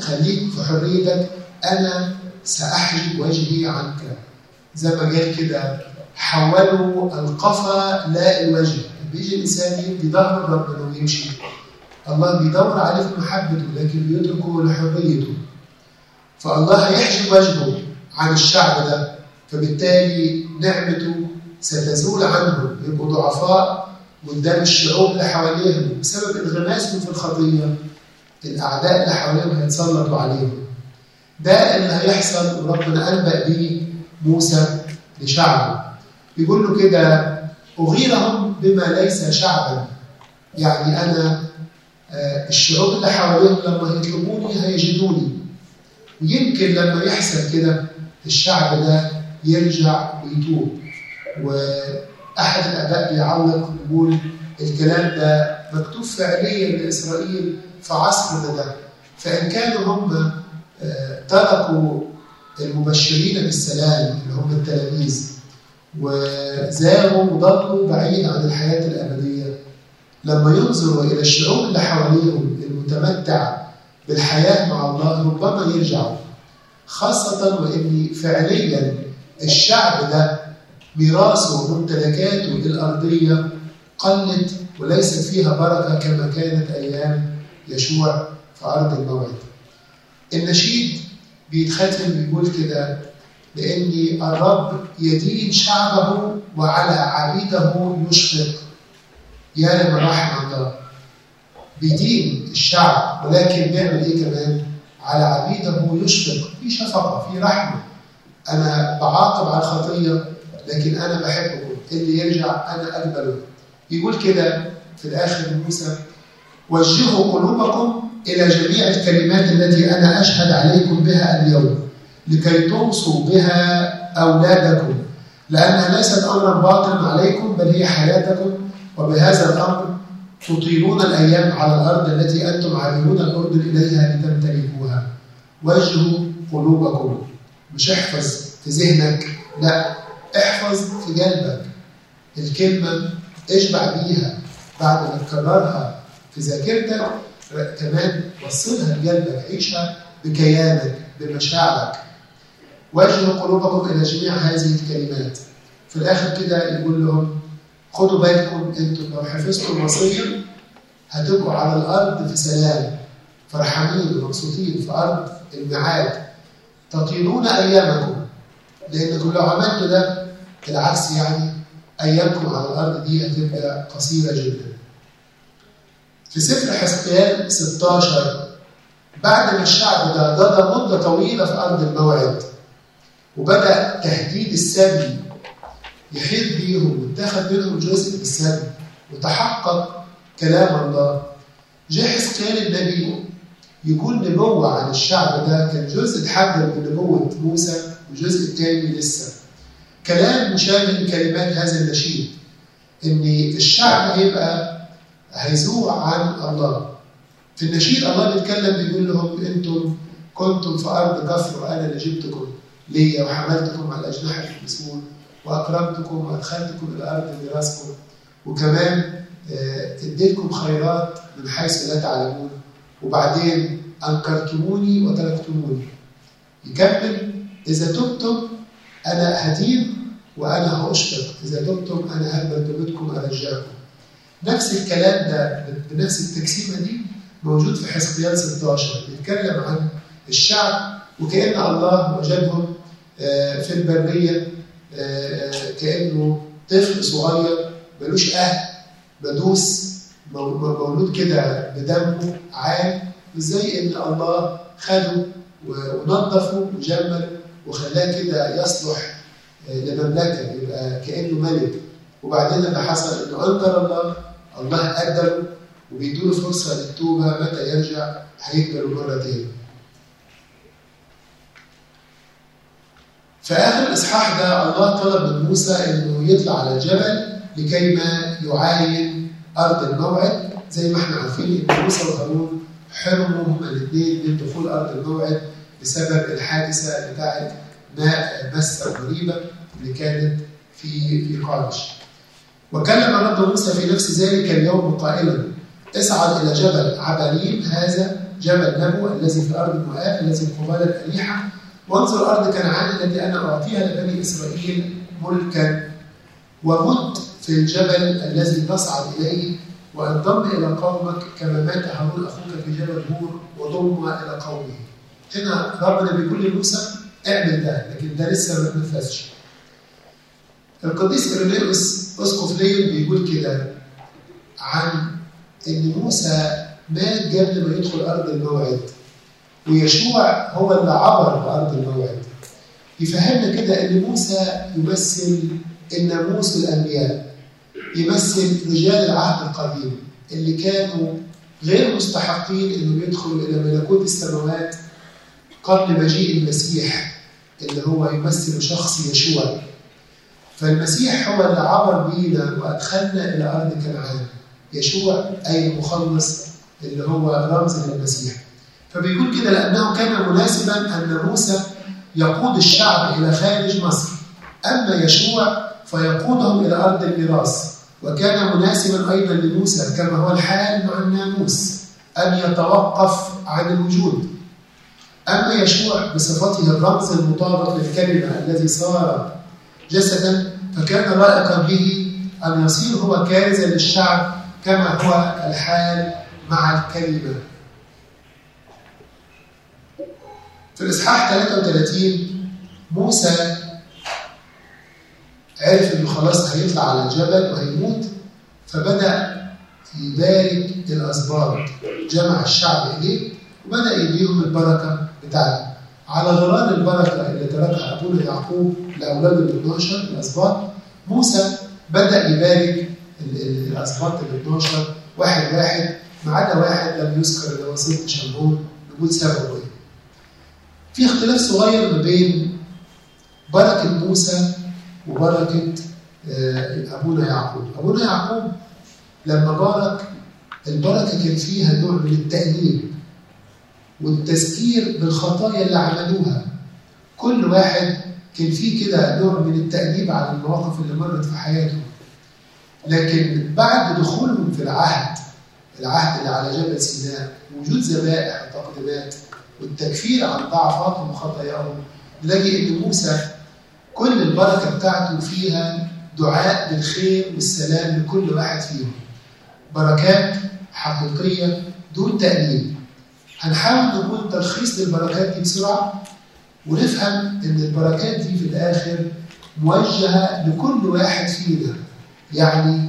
خليك في حريتك. أنا ساحجب وجهي عنك. زي ما قال كده. حولوا القفا لا الوجه. بيجي الإنسان يدي ظهر ربنا ويمشي. الله بيدور عليه في محبته لكن بيتركه لحريته. فالله هيحجب وجهه عن الشعب ده. فبالتالي نعمته ستزول عنهم يبقوا ضعفاء قدام الشعوب اللي حواليهم بسبب انغماسهم في الخطيه الأعداء اللي حواليهم هيتسلطوا عليهم. ده اللي هيحصل وربنا أنبأ به موسى لشعبه. بيقول له كده أغيرهم بما ليس شعبا. يعني أنا الشعوب اللي حواليهم لما يطلبوني هيجدوني. ويمكن لما يحصل كده الشعب ده يرجع ويتوب وأحد الاباء بيعلق ويقول الكلام ده مكتوب فعليا لإسرائيل في عصرنا ده فإن كانوا هم تركوا المبشرين بالسلام اللي هم التلاميذ وزاغوا وضلوا بعيد عن الحياة الأبدية لما ينظروا إلى الشعوب اللي حواليهم المتمتع بالحياة مع الله ربما يرجعوا. خاصة وان فعليا الشعب ده ميراثه وممتلكاته الأرضية قلت وليست فيها بركة كما كانت أيام يشوع في أرض الموعد. النشيد بيتختم بيقول كده لأن الرب يدين شعبه وعلى عبيده يشفق. يا لمن رحم الله. بيدين الشعب ولكن بيعمل إيه كمان؟ على عبيده يشفق في شفقة في رحمة. أنا بعاقب على الخطيه لكن أنا بحبكم اللي يرجع أنا اقبله يقول كده في الآخر موسى وجهوا قلوبكم إلى جميع الكلمات التي أنا أشهد عليكم بها اليوم لكي توصوا بها أولادكم لأنها ليست أمرا باطلا عليكم بل هي حياتكم وبهذا الأمر تطيلون الأيام على الأرض التي أنتم عابرون الاردن إليها لتمتلكوها. وجهوا قلوبكم مش احفظ في ذهنك لا احفظ في قلبك الكلمة اشبع بيها بعد ما تكررها في ذاكرتك كمان وصلها لقلبك عيشها بكيانك بمشاعرك. وجهوا قلوبكم إلى جميع هذه الكلمات. في الآخر كده يقول لهم خدوا بالكم أنتم لو حفظتوا الوصيه هتبقوا على الأرض في سلام فرحانين ومبسوطين في أرض الميعاد تطيلون أيامكم لانكم لو عملتوا ده العكس يعني أيامكم على الأرض دي هتبقى قصيرة جدا. في سفر حزقيال 16 بعد ما الشعب ده قضى مدة طويلة في أرض الموعد وبدأ تهديد السبي يحيط بيهم واتخذ منهم جزء بالسبي وتحقق كلام الله جه حزقيال النبي يقول نبوة عن الشعب ده كان جزء اتحجر من نبوة موسى والجزء الثاني لسه. كلام مشابه لكلمات هذا النشيد إن الشعب هيبقى هيزوع عن الله. في النشيد الله بيتكلم بيقول لهم أنتم كنتم في أرض كفر وأنا اللي جبتكم ليا وحملتكم على أجنحة المسمون وأكرمتكم وأدخلتكم إلى أرض ميراثكم. وكمان اديتكم خيرات من حيث لا تعلمون. وبعدين أنكرتموني وتركتموني. يكمل إذا تبتم أنا هدين وأنا هاشفق إذا تبتم أنا هقبل توبتكم ارجعكم نفس الكلام ده بنفس التقسيمه دي موجود في حزقيال 16 بيتكلم عن الشعب وكأن الله وجدهم في البرية كأنه طفل صغير ملوش أهل مدوس مولود كده بدمه عام زي إن الله خده ونظفه وجمل وخلاه كده يصلح لمملكة يبقى كأنه ملك وبعدين اللي حصل إنه أنكر الله الله قدره وبيدوله فرصة للتوبة متى يرجع هيقبله مرة تاني. في آخر الإصحاح ده الله طلب من موسى إنه يطلع على الجبل لكي ما يعاين أرض الموعد زي ما إحنا عارفين إن موسى وهارون حرموا هما الاثنين من دخول أرض الموعد بسبب الحادثة بتاعت ماء مس الغريبة اللي كانت في في قادش. وكلم الرب موسى في نفس ذلك اليوم قائلا اصعد إلى جبل عباليم هذا جبل نبو الذي في أرض مؤاب الذي قبال الأليحة وانظر أرض كنعان التي أنا أعطيها لبني إسرائيل ملكا ومت في الجبل الذي تصعد إليه وانضم إلى قومك كما مات هارون أخوك في جبل هور وضم إلى قومه. هنا ربنا بيقول لموسى اعمل ده لكن ده لسه ما اتنفذش. القديس إيرينيوس أسقف ليل بيقول كده عن إن موسى مات قبل ما يدخل أرض الموعد ويشوع هو اللي عبر بأرض الموعد. يفهمنا كده إن موسى يمثل الناموس الأنبياء. يمثل رجال العهد القديم اللي كانوا غير مستحقين إنهم يدخلوا إلى ملكوت السماوات قبل مجيء المسيح اللي هو يمثل شخص يشوع. فالمسيح هو اللي عبر بينا وأدخلنا إلى أرض كنعان. يشوع أي المخلص اللي هو رمز للمسيح. فبيقول كده لأنه كان مناسبا أن موسى يقود الشعب إلى خارج مصر. أما يشوع فيقودهم إلى أرض الميراث وكان مناسبا أيضا لموسى كما هو الحال مع الناموس أن يتوقف عن الوجود. أما يشوع بصفته الرمز المطابق للكلمة الذي صار جسدا فكان لائقا به أن يصير هو كارزا للشعب كما هو الحال مع الكلمة. في الإصحاح 33 موسى عرف إنه خلاص هيطلع على الجبل وهيموت فبدأ يبارك الأسباط جمع الشعب إليه وبدأ يديهم البركة بتاعته. على غرار البركة اللي تركها أبونا يعقوب لأولاده ال 12 الأسباط موسى بدأ يبارك الأسباط ال 12 واحد واحد ما عدا واحد لم يذكر اللي هو ست شمعون نقول سببه. في اختلاف صغير ما بين بركة موسى وبركة أبونا يعقوب. أبونا يعقوب لما بارك البركة كان فيها نوع من التأليم والتذكير بالخطايا اللي عملوها. كل واحد كان فيه كده نوع من التأديب على المواقف اللي مرت في حياته. لكن بعد دخولهم في العهد العهد اللي على جبل سيناء وجود ذبائح وتقديمات والتكفير عن ضعفاتهم وخطاياهم نلاقي إن موسى كل البركة بتاعته فيها دعاء بالخير والسلام لكل واحد فيهم. بركات حقيقية دون تأليل هنحاول نقول تلخيص للبركات دي بسرعة ونفهم إن البركات دي في الآخر موجهة لكل واحد فينا. يعني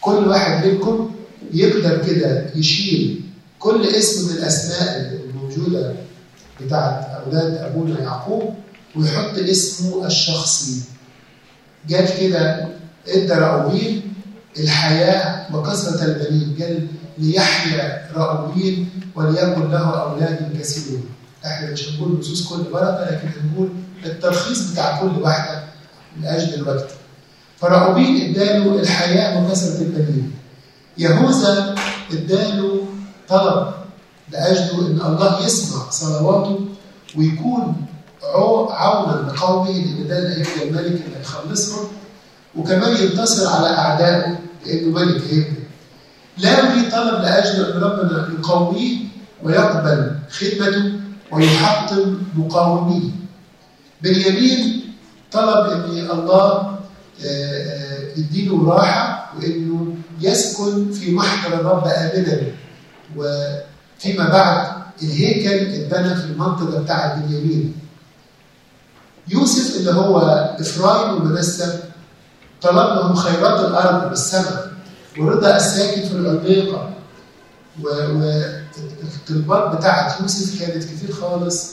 كل واحد منكم يقدر كده يشيل كل اسم من الأسماء الموجودة بتاعت أولاد أبونا يعقوب ويحط اسمه الشخصي. جاب كده إدى رأوبين الحياة وكثرة البنين. قال ليحيا رأوبين وليكن له أولاد كثيرون. إحنا مش هنقول نصوص كل بركة لكن هنقول الترخيص بتاع كل واحدة من أجل الوقت. فرأوبين إداله الحياة وكثرة البنين. يهوذا إداله طلب لأجله إن الله يسمع صلواته ويكون عونا لقومه لأن ده الملك اللي هيخلصهم وكمان ينتصر على أعدائه لأنه ملك هيبقى لاوي طلب لأجل أن ربنا يقويه ويقبل خدمته ويحطم مقاوميه. بنيامين طلب أن الله يديله راحة وأنه يسكن في محضر الرب آمنا وفيما بعد الهيكل اتبنى في المنطقة بتاعة بنيامين. يوسف اللي هو إفرايم ومنسى طلب لهم خيرات الأرض والسماء ورضا الساكن في العميقة والطلبات بتاعة يوسف كانت كتير خالص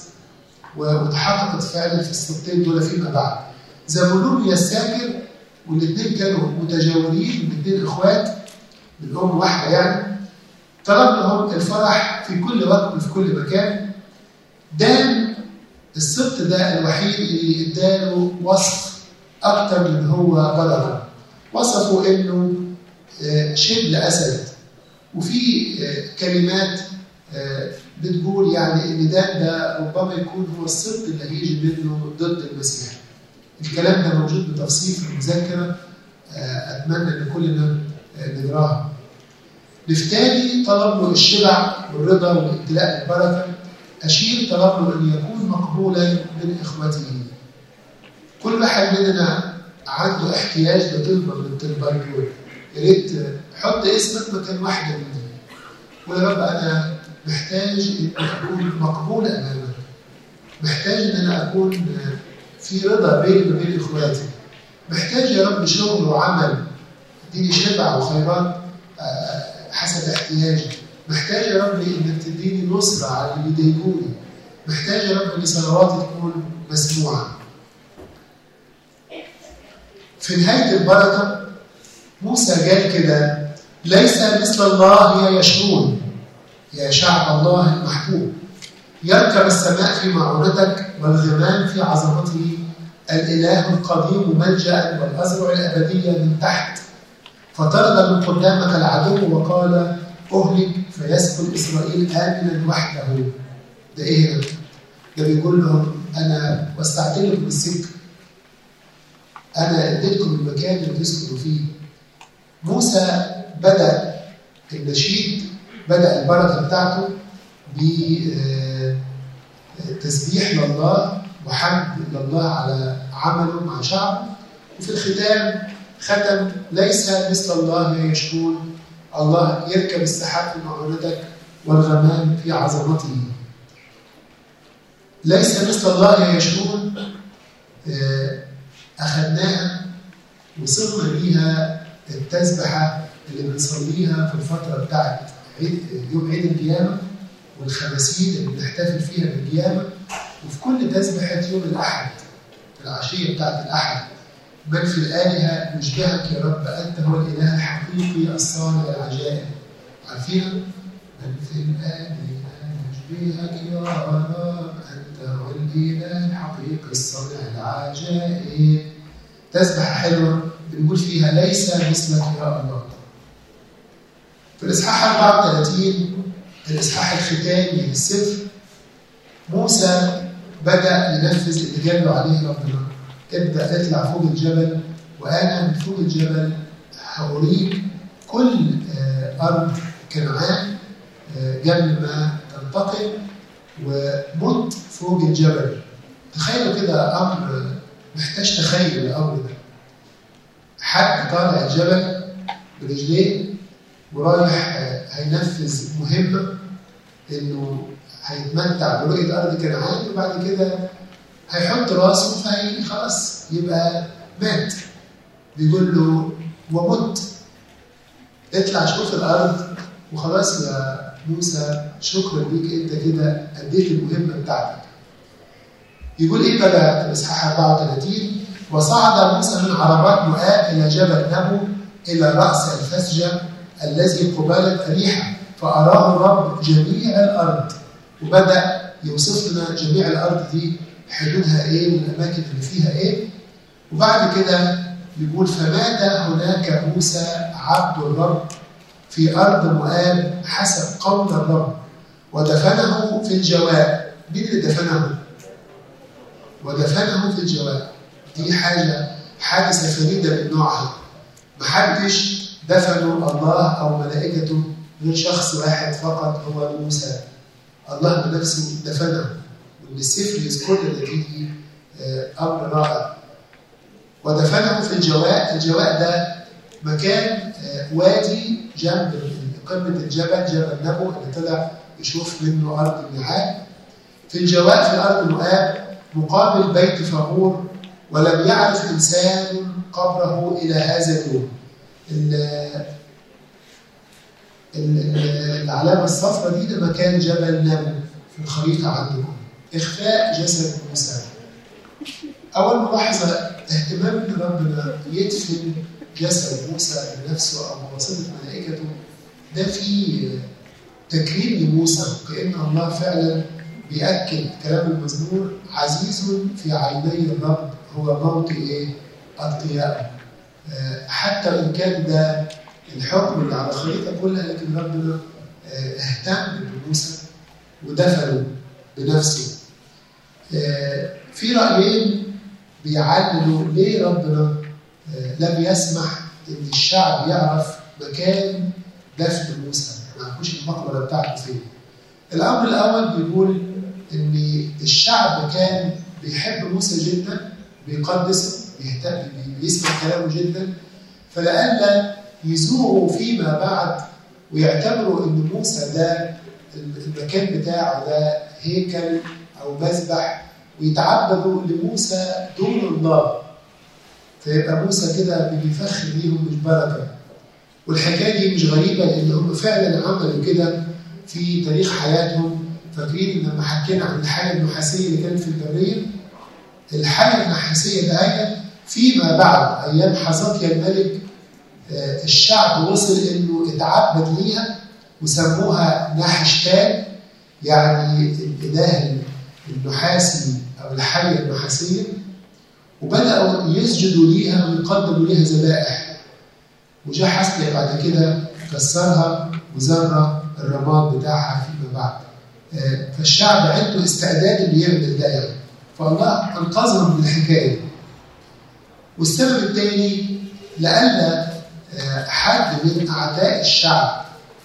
وتحققت فعلا في السبتين دول فيما بعد. زبولون يستاجر والاثنين كانوا متجاورين والاثنين إخوات من ام واحدة يعني. طلب لهم الفرح في كل وقت وفي كل مكان. دان السبط ده الوحيد اللي اداله وصف أكتر من هو بركه وصفه إنه شبل اسد وفي كلمات بتقول يعني إن ده ده ربما يكون هو السبط اللي هيجي منه ضد المسيح. الكلام ده موجود بتفصيل في المذكره أتمنى إن كلنا نقراها نفتالي طلب له الشبع والرضا والامتلاء البركة. اشير طلب له أن يكون مقبولا من اخوته كل واحد مننا عنده احتياج لطلبه من الطلبات دول يا ريت حط اسمك مكان واحدة منهم ويا رب أنا محتاج إن أكون مقبول أمامك. محتاج إن أنا أكون في رضا بيني وبين إخواتي. محتاج يا رب شغل وعمل. اديني شبع وخيرات حسب احتياجي محتاج يا رب إنك تديني نصرة على اللي بيضايقوني محتاج يا رب إن صلواتي تكون مسموعة. في نهاية البركة موسى قال كده ليس مثل الله يا يشرون يا شعب الله المحبوب يركب السماء في معونتك والغمام في عظمته. الإله القديم ملجأ والأزرع الأبدية من تحت. فطرد من قدامك العدو وقال أهلك فيسكن إسرائيل آمنا وحده. ده إيه؟ ده؟ ده بيقول لهم أنا وسعت لكم السكة أنا اديتكم المكان اللي تسكنوا فيه. موسى بدأ النشيد بدأ البركة بتاعته بتسبيح لله وحمد لله على عمله مع شعبه. وفي الختام ختم ليس مثل الله يشكون الله يركب السحاب في معونتك والغمام في عظمته. ليس مثل الله يشكون أخذناها وصلنا بيها التسبحة اللي بنصليها في الفترة بتاعت عيد يوم عيد القيامة والخماسين اللي بنحتفل فيها بالقيامة. وفي كل تسبحة يوم الأحد العشية بتاعت الأحد. من في الآلهة يشبهك يا رب أنت هو الإله الحقيقي الصانع العجائب. عارفينها؟ من في الآلهة يشبهك يا رب أنت هو الإله الحقيقي الصانع العجائب. تسبحة حلوة بنقول فيها ليس مثلك يا الله في الإصحاح 34 الإصحاح الختامي للسفر موسى بدأ ينفذ اللي له عليه ربنا. ابدأ اطلع فوق الجبل وأنا من فوق الجبل هوريك كل أرض كنعان قبل ما تنتقل ومت فوق الجبل. تخيلوا كده أمر محتاج تخيل الأمر ده. حد طالع الجبل برجليه ورايح هينفذ مهمة إنه هيتمتع برؤية أرض كنعان وبعد كده هيحط راسه فهي خلاص يبقى مات. بيقول له ومت. اطلع شوف الأرض وخلاص يا موسى شكرا ليك أنت كده اديت المهمة بتاعتك. يقول إيه بقى؟ الاصحاح 34 وصعد موسى من عربات مؤاب إلى جبل نبو إلى راس الفسجة الذي قبالة أريحة فأراه الرب جميع الأرض. وبدأ يوصف لنا جميع الأرض دي حدودها إيه؟ والأماكن اللي فيها إيه؟ وبعد كده يقول فمات هناك موسى عبد الرب في أرض مؤاب حسب قول الرب؟ ودفنه في الجواب. مين اللي دفنه؟ ودفنه في الجواب. دي حاجة حادثة فريدة من نوعها. محدش دفنوا الله أو ملائكته غير شخص واحد فقط هو موسى. الله بنفسه دفنه. السفر يذكر لنا فيه أمر رائع ودفنه في الجواء. الجواء ده مكان وادي جنب قمة الجبل جبل نبو اللي طلع يشوف منه أرض الميعاد في الجواء في أرض مؤاب مقابل بيت فغور ولم يعرف إنسان قبره إلى هذا اليوم. العلامة الصفراء دي ده مكان جبل نبو في الخريطة عندكم. إخفاء جسد موسى أول ملاحظة اهتمام إن ربنا يدفن جسد موسى بنفسه أو بواسطة ملائكته. ده فيه تكريم لموسى كأن الله فعلا بيأكد كلام المزمور عزيز في عيني الرب هو موطئ إيه؟ أتقيائه حتى وإن كان ده الحكم اللي على الخريطة كلها لكن ربنا اهتم بموسى ودفنه بنفسه. في رأيين بيعللوا ليه ربنا لم يسمح إن الشعب يعرف مكان دفن موسى؟ ما يعرفوش المقبرة بتاعته فين. الأمر الأول بيقول إن الشعب كان بيحب موسى جدا بيقدسه بيهتم بيسمع كلامه جدا فلئلا يزوروا فيما بعد ويعتبروا إن موسى ده المكان بتاعه ده هيكل أو مذبح ويتعبدوا لموسى دون الله. فيبقى موسى كده بيفخر بيهم بالبركة. والحكاية دي مش غريبة لأن هم فعلا عملوا كده في تاريخ حياتهم. فاكرين لما حكينا عن الحاله النحاسية اللي كانت في البريه الحاله النحاسية ده فيما بعد أيام حزقيا الملك الشعب وصل إنه اتعبد ليها وسموها نحشتان يعني الإله النحاسي أو الحيه النحاسيه وبداوا يسجدوا ليها ويقدموا ليها ذبائح. وجاء حسقيا بعد كده كسرها وزرع الرماد بتاعها فيما بعد. فالشعب عنده استعداد إنه يعمل ده يعني فالله انقذهم من الحكاية. والسبب الثاني لئلا حد من أعداء الشعب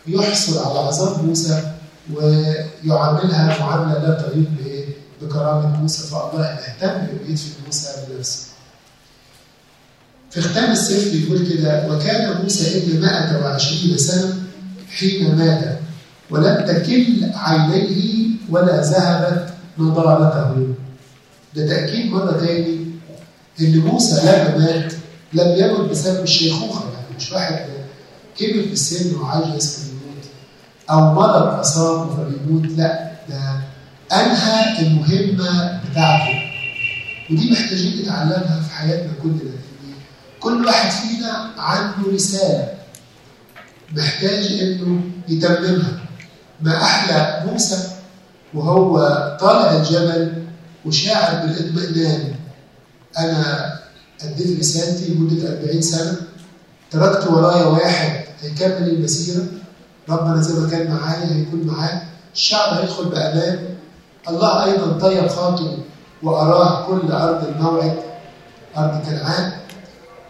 يحصل على عذاب موسى ويعاملها معاملة لا تليق بكرامة موسى فالله اهتم بيدفن موسى بنفسه. في ختام السفر يقول كده وكان موسى ابن 120 سنة حين مات ولم تكل عينيه ولا ذهبت نضارته. ده تأكيد مرة تاني إن موسى لما مات لم يمت بسبب الشيخوخه يعني مش واحد كبر في السن وعجز فبيموت أو مرض اصابه فبيموت لا ده أنهى المهمة بتاعته. ودي محتاجين نتعلمها في حياتنا كلنا. لأن كل واحد فينا عنده رسالة محتاج إنه يتممها. ما أحلى موسى وهو طالع الجبل وشاعر بالإطمئنان. أنا أديت رسالتي لمدة 40 سنة. تركت ورايا واحد هيكمل المسيرة. ربنا زي ما كان معايا هيكون معاه الشعب هيدخل بأمان. الله أيضا طيب خاطره وأراه كل أرض الموعد أرض كنعان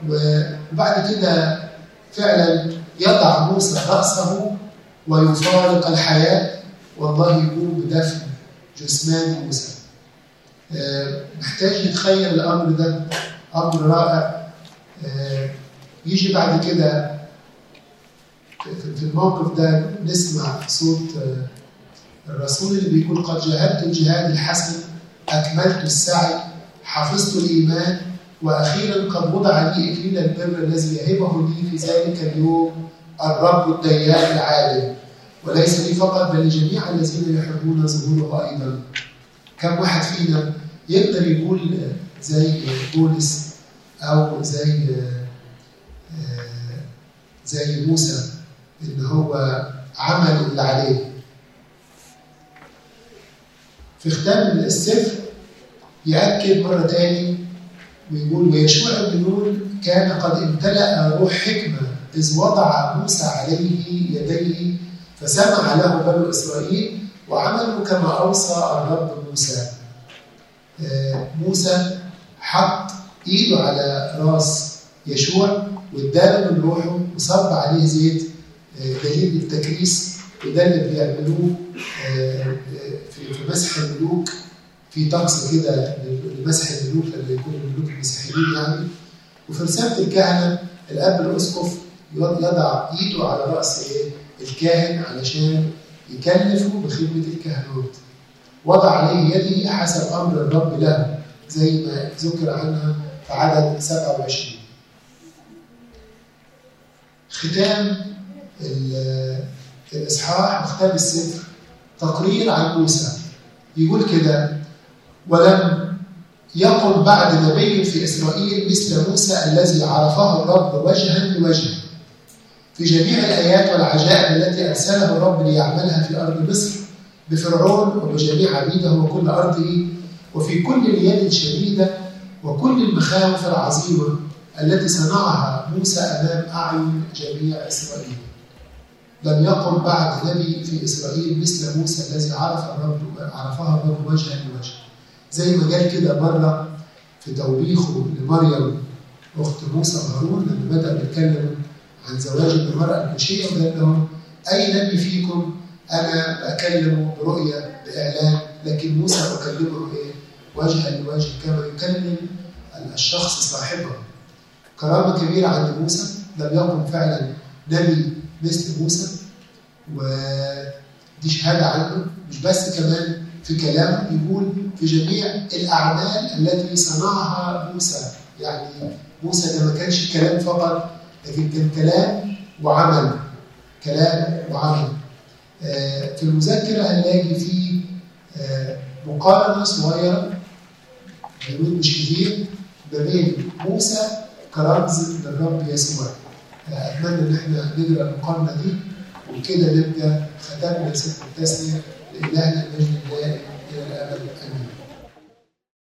وبعد كده فعلا يضع موسى رأسه ويفارق الحياة. والله يقوم بدفن جثمان موسى. محتاج يتخيل الأمر ده. أمر رائع. يجي بعد كده في الموقف ده نسمع صوت الرسول اللي بيقول قد جاهدت الجهاد الحسن أكملت السعي حفظت الإيمان وأخيرا قد وضع لي إكليل البر الذي يهبه لي في ذلك اليوم الرب الديان العادل وليس لي فقط بل لجميع الذين يحبون ظهوره أيضا. كم واحد فينا يقدر يقول زي بولس أو زي زي موسى إن هو عمل اللي عليه. في ختام السفر يأكد مرة تاني ويقول ويشوع بن نون كان قد امتلأ روح حكمة إذ وضع موسى عليه يديه فسمع له بنو إسرائيل وعملوا كما أوصى الرب موسى. موسى حط إيده على راس يشوع واداله من روحه وصب عليه زيت دليل التكريس وده اللي بيعملوه في مسح الملوك في طقس كده لمسح الملوك لما يكونوا الملوك المسيحيين يعني. وفي رسالة الكهنة الأب الأسقف يضع إيده على رأس إيه؟ الكاهن علشان يكلفه بخدمة الكهنوت. وضع عليه يده حسب أمر الرب له زي ما ذكر عنها في عدد 27 ختام الإصحاح وختام السفر. تقرير عن موسى. يقول كده ولم يقم بعد نبي في إسرائيل مثل موسى الذي عرفه الرب وجها لوجه. في جميع الآيات والعجائب التي أرسله الرب ليعملها في أرض مصر بفرعون وبجميع عبيده وكل أرضه وفي كل اليد الشديدة وكل المخاوف العظيمة التي صنعها موسى أمام أعين جميع إسرائيل. لم يقم بعد نبي في إسرائيل مثل موسى الذي عرف الرب عرفها الرب وجها لوجه. زي ما قال كده مرة في توبيخه لمريم أخت موسى وهارون لما بدأ يتكلم عن زواج المرأة الكوشية وقال لهم أي نبي فيكم؟ أنا بكلمه برؤية بإعلان لكن موسى أكلمه إيه؟ وجها لوجه كما يكلم الشخص صاحبه. كرامة كبيرة عند موسى لم يكن فعلا نبي مثل موسى ودي شهادة عنه مش بس كمان في كلامه يقول في جميع الأعمال التي صنعها موسى. يعني موسى ده ما كانش كلام فقط لكن كان كلام وعمل كلام وعمل. في المذكرة هنلاقي فيه مقارنة صغيرة بنقول مش كتير ما بين موسى كرمز للرب يسوع. اتمنى إن إحنا نقرا المقارنة دي وكده نبدأ ختمنا سفر التسنيه لالهنا المجد الدائم إلى الأبد.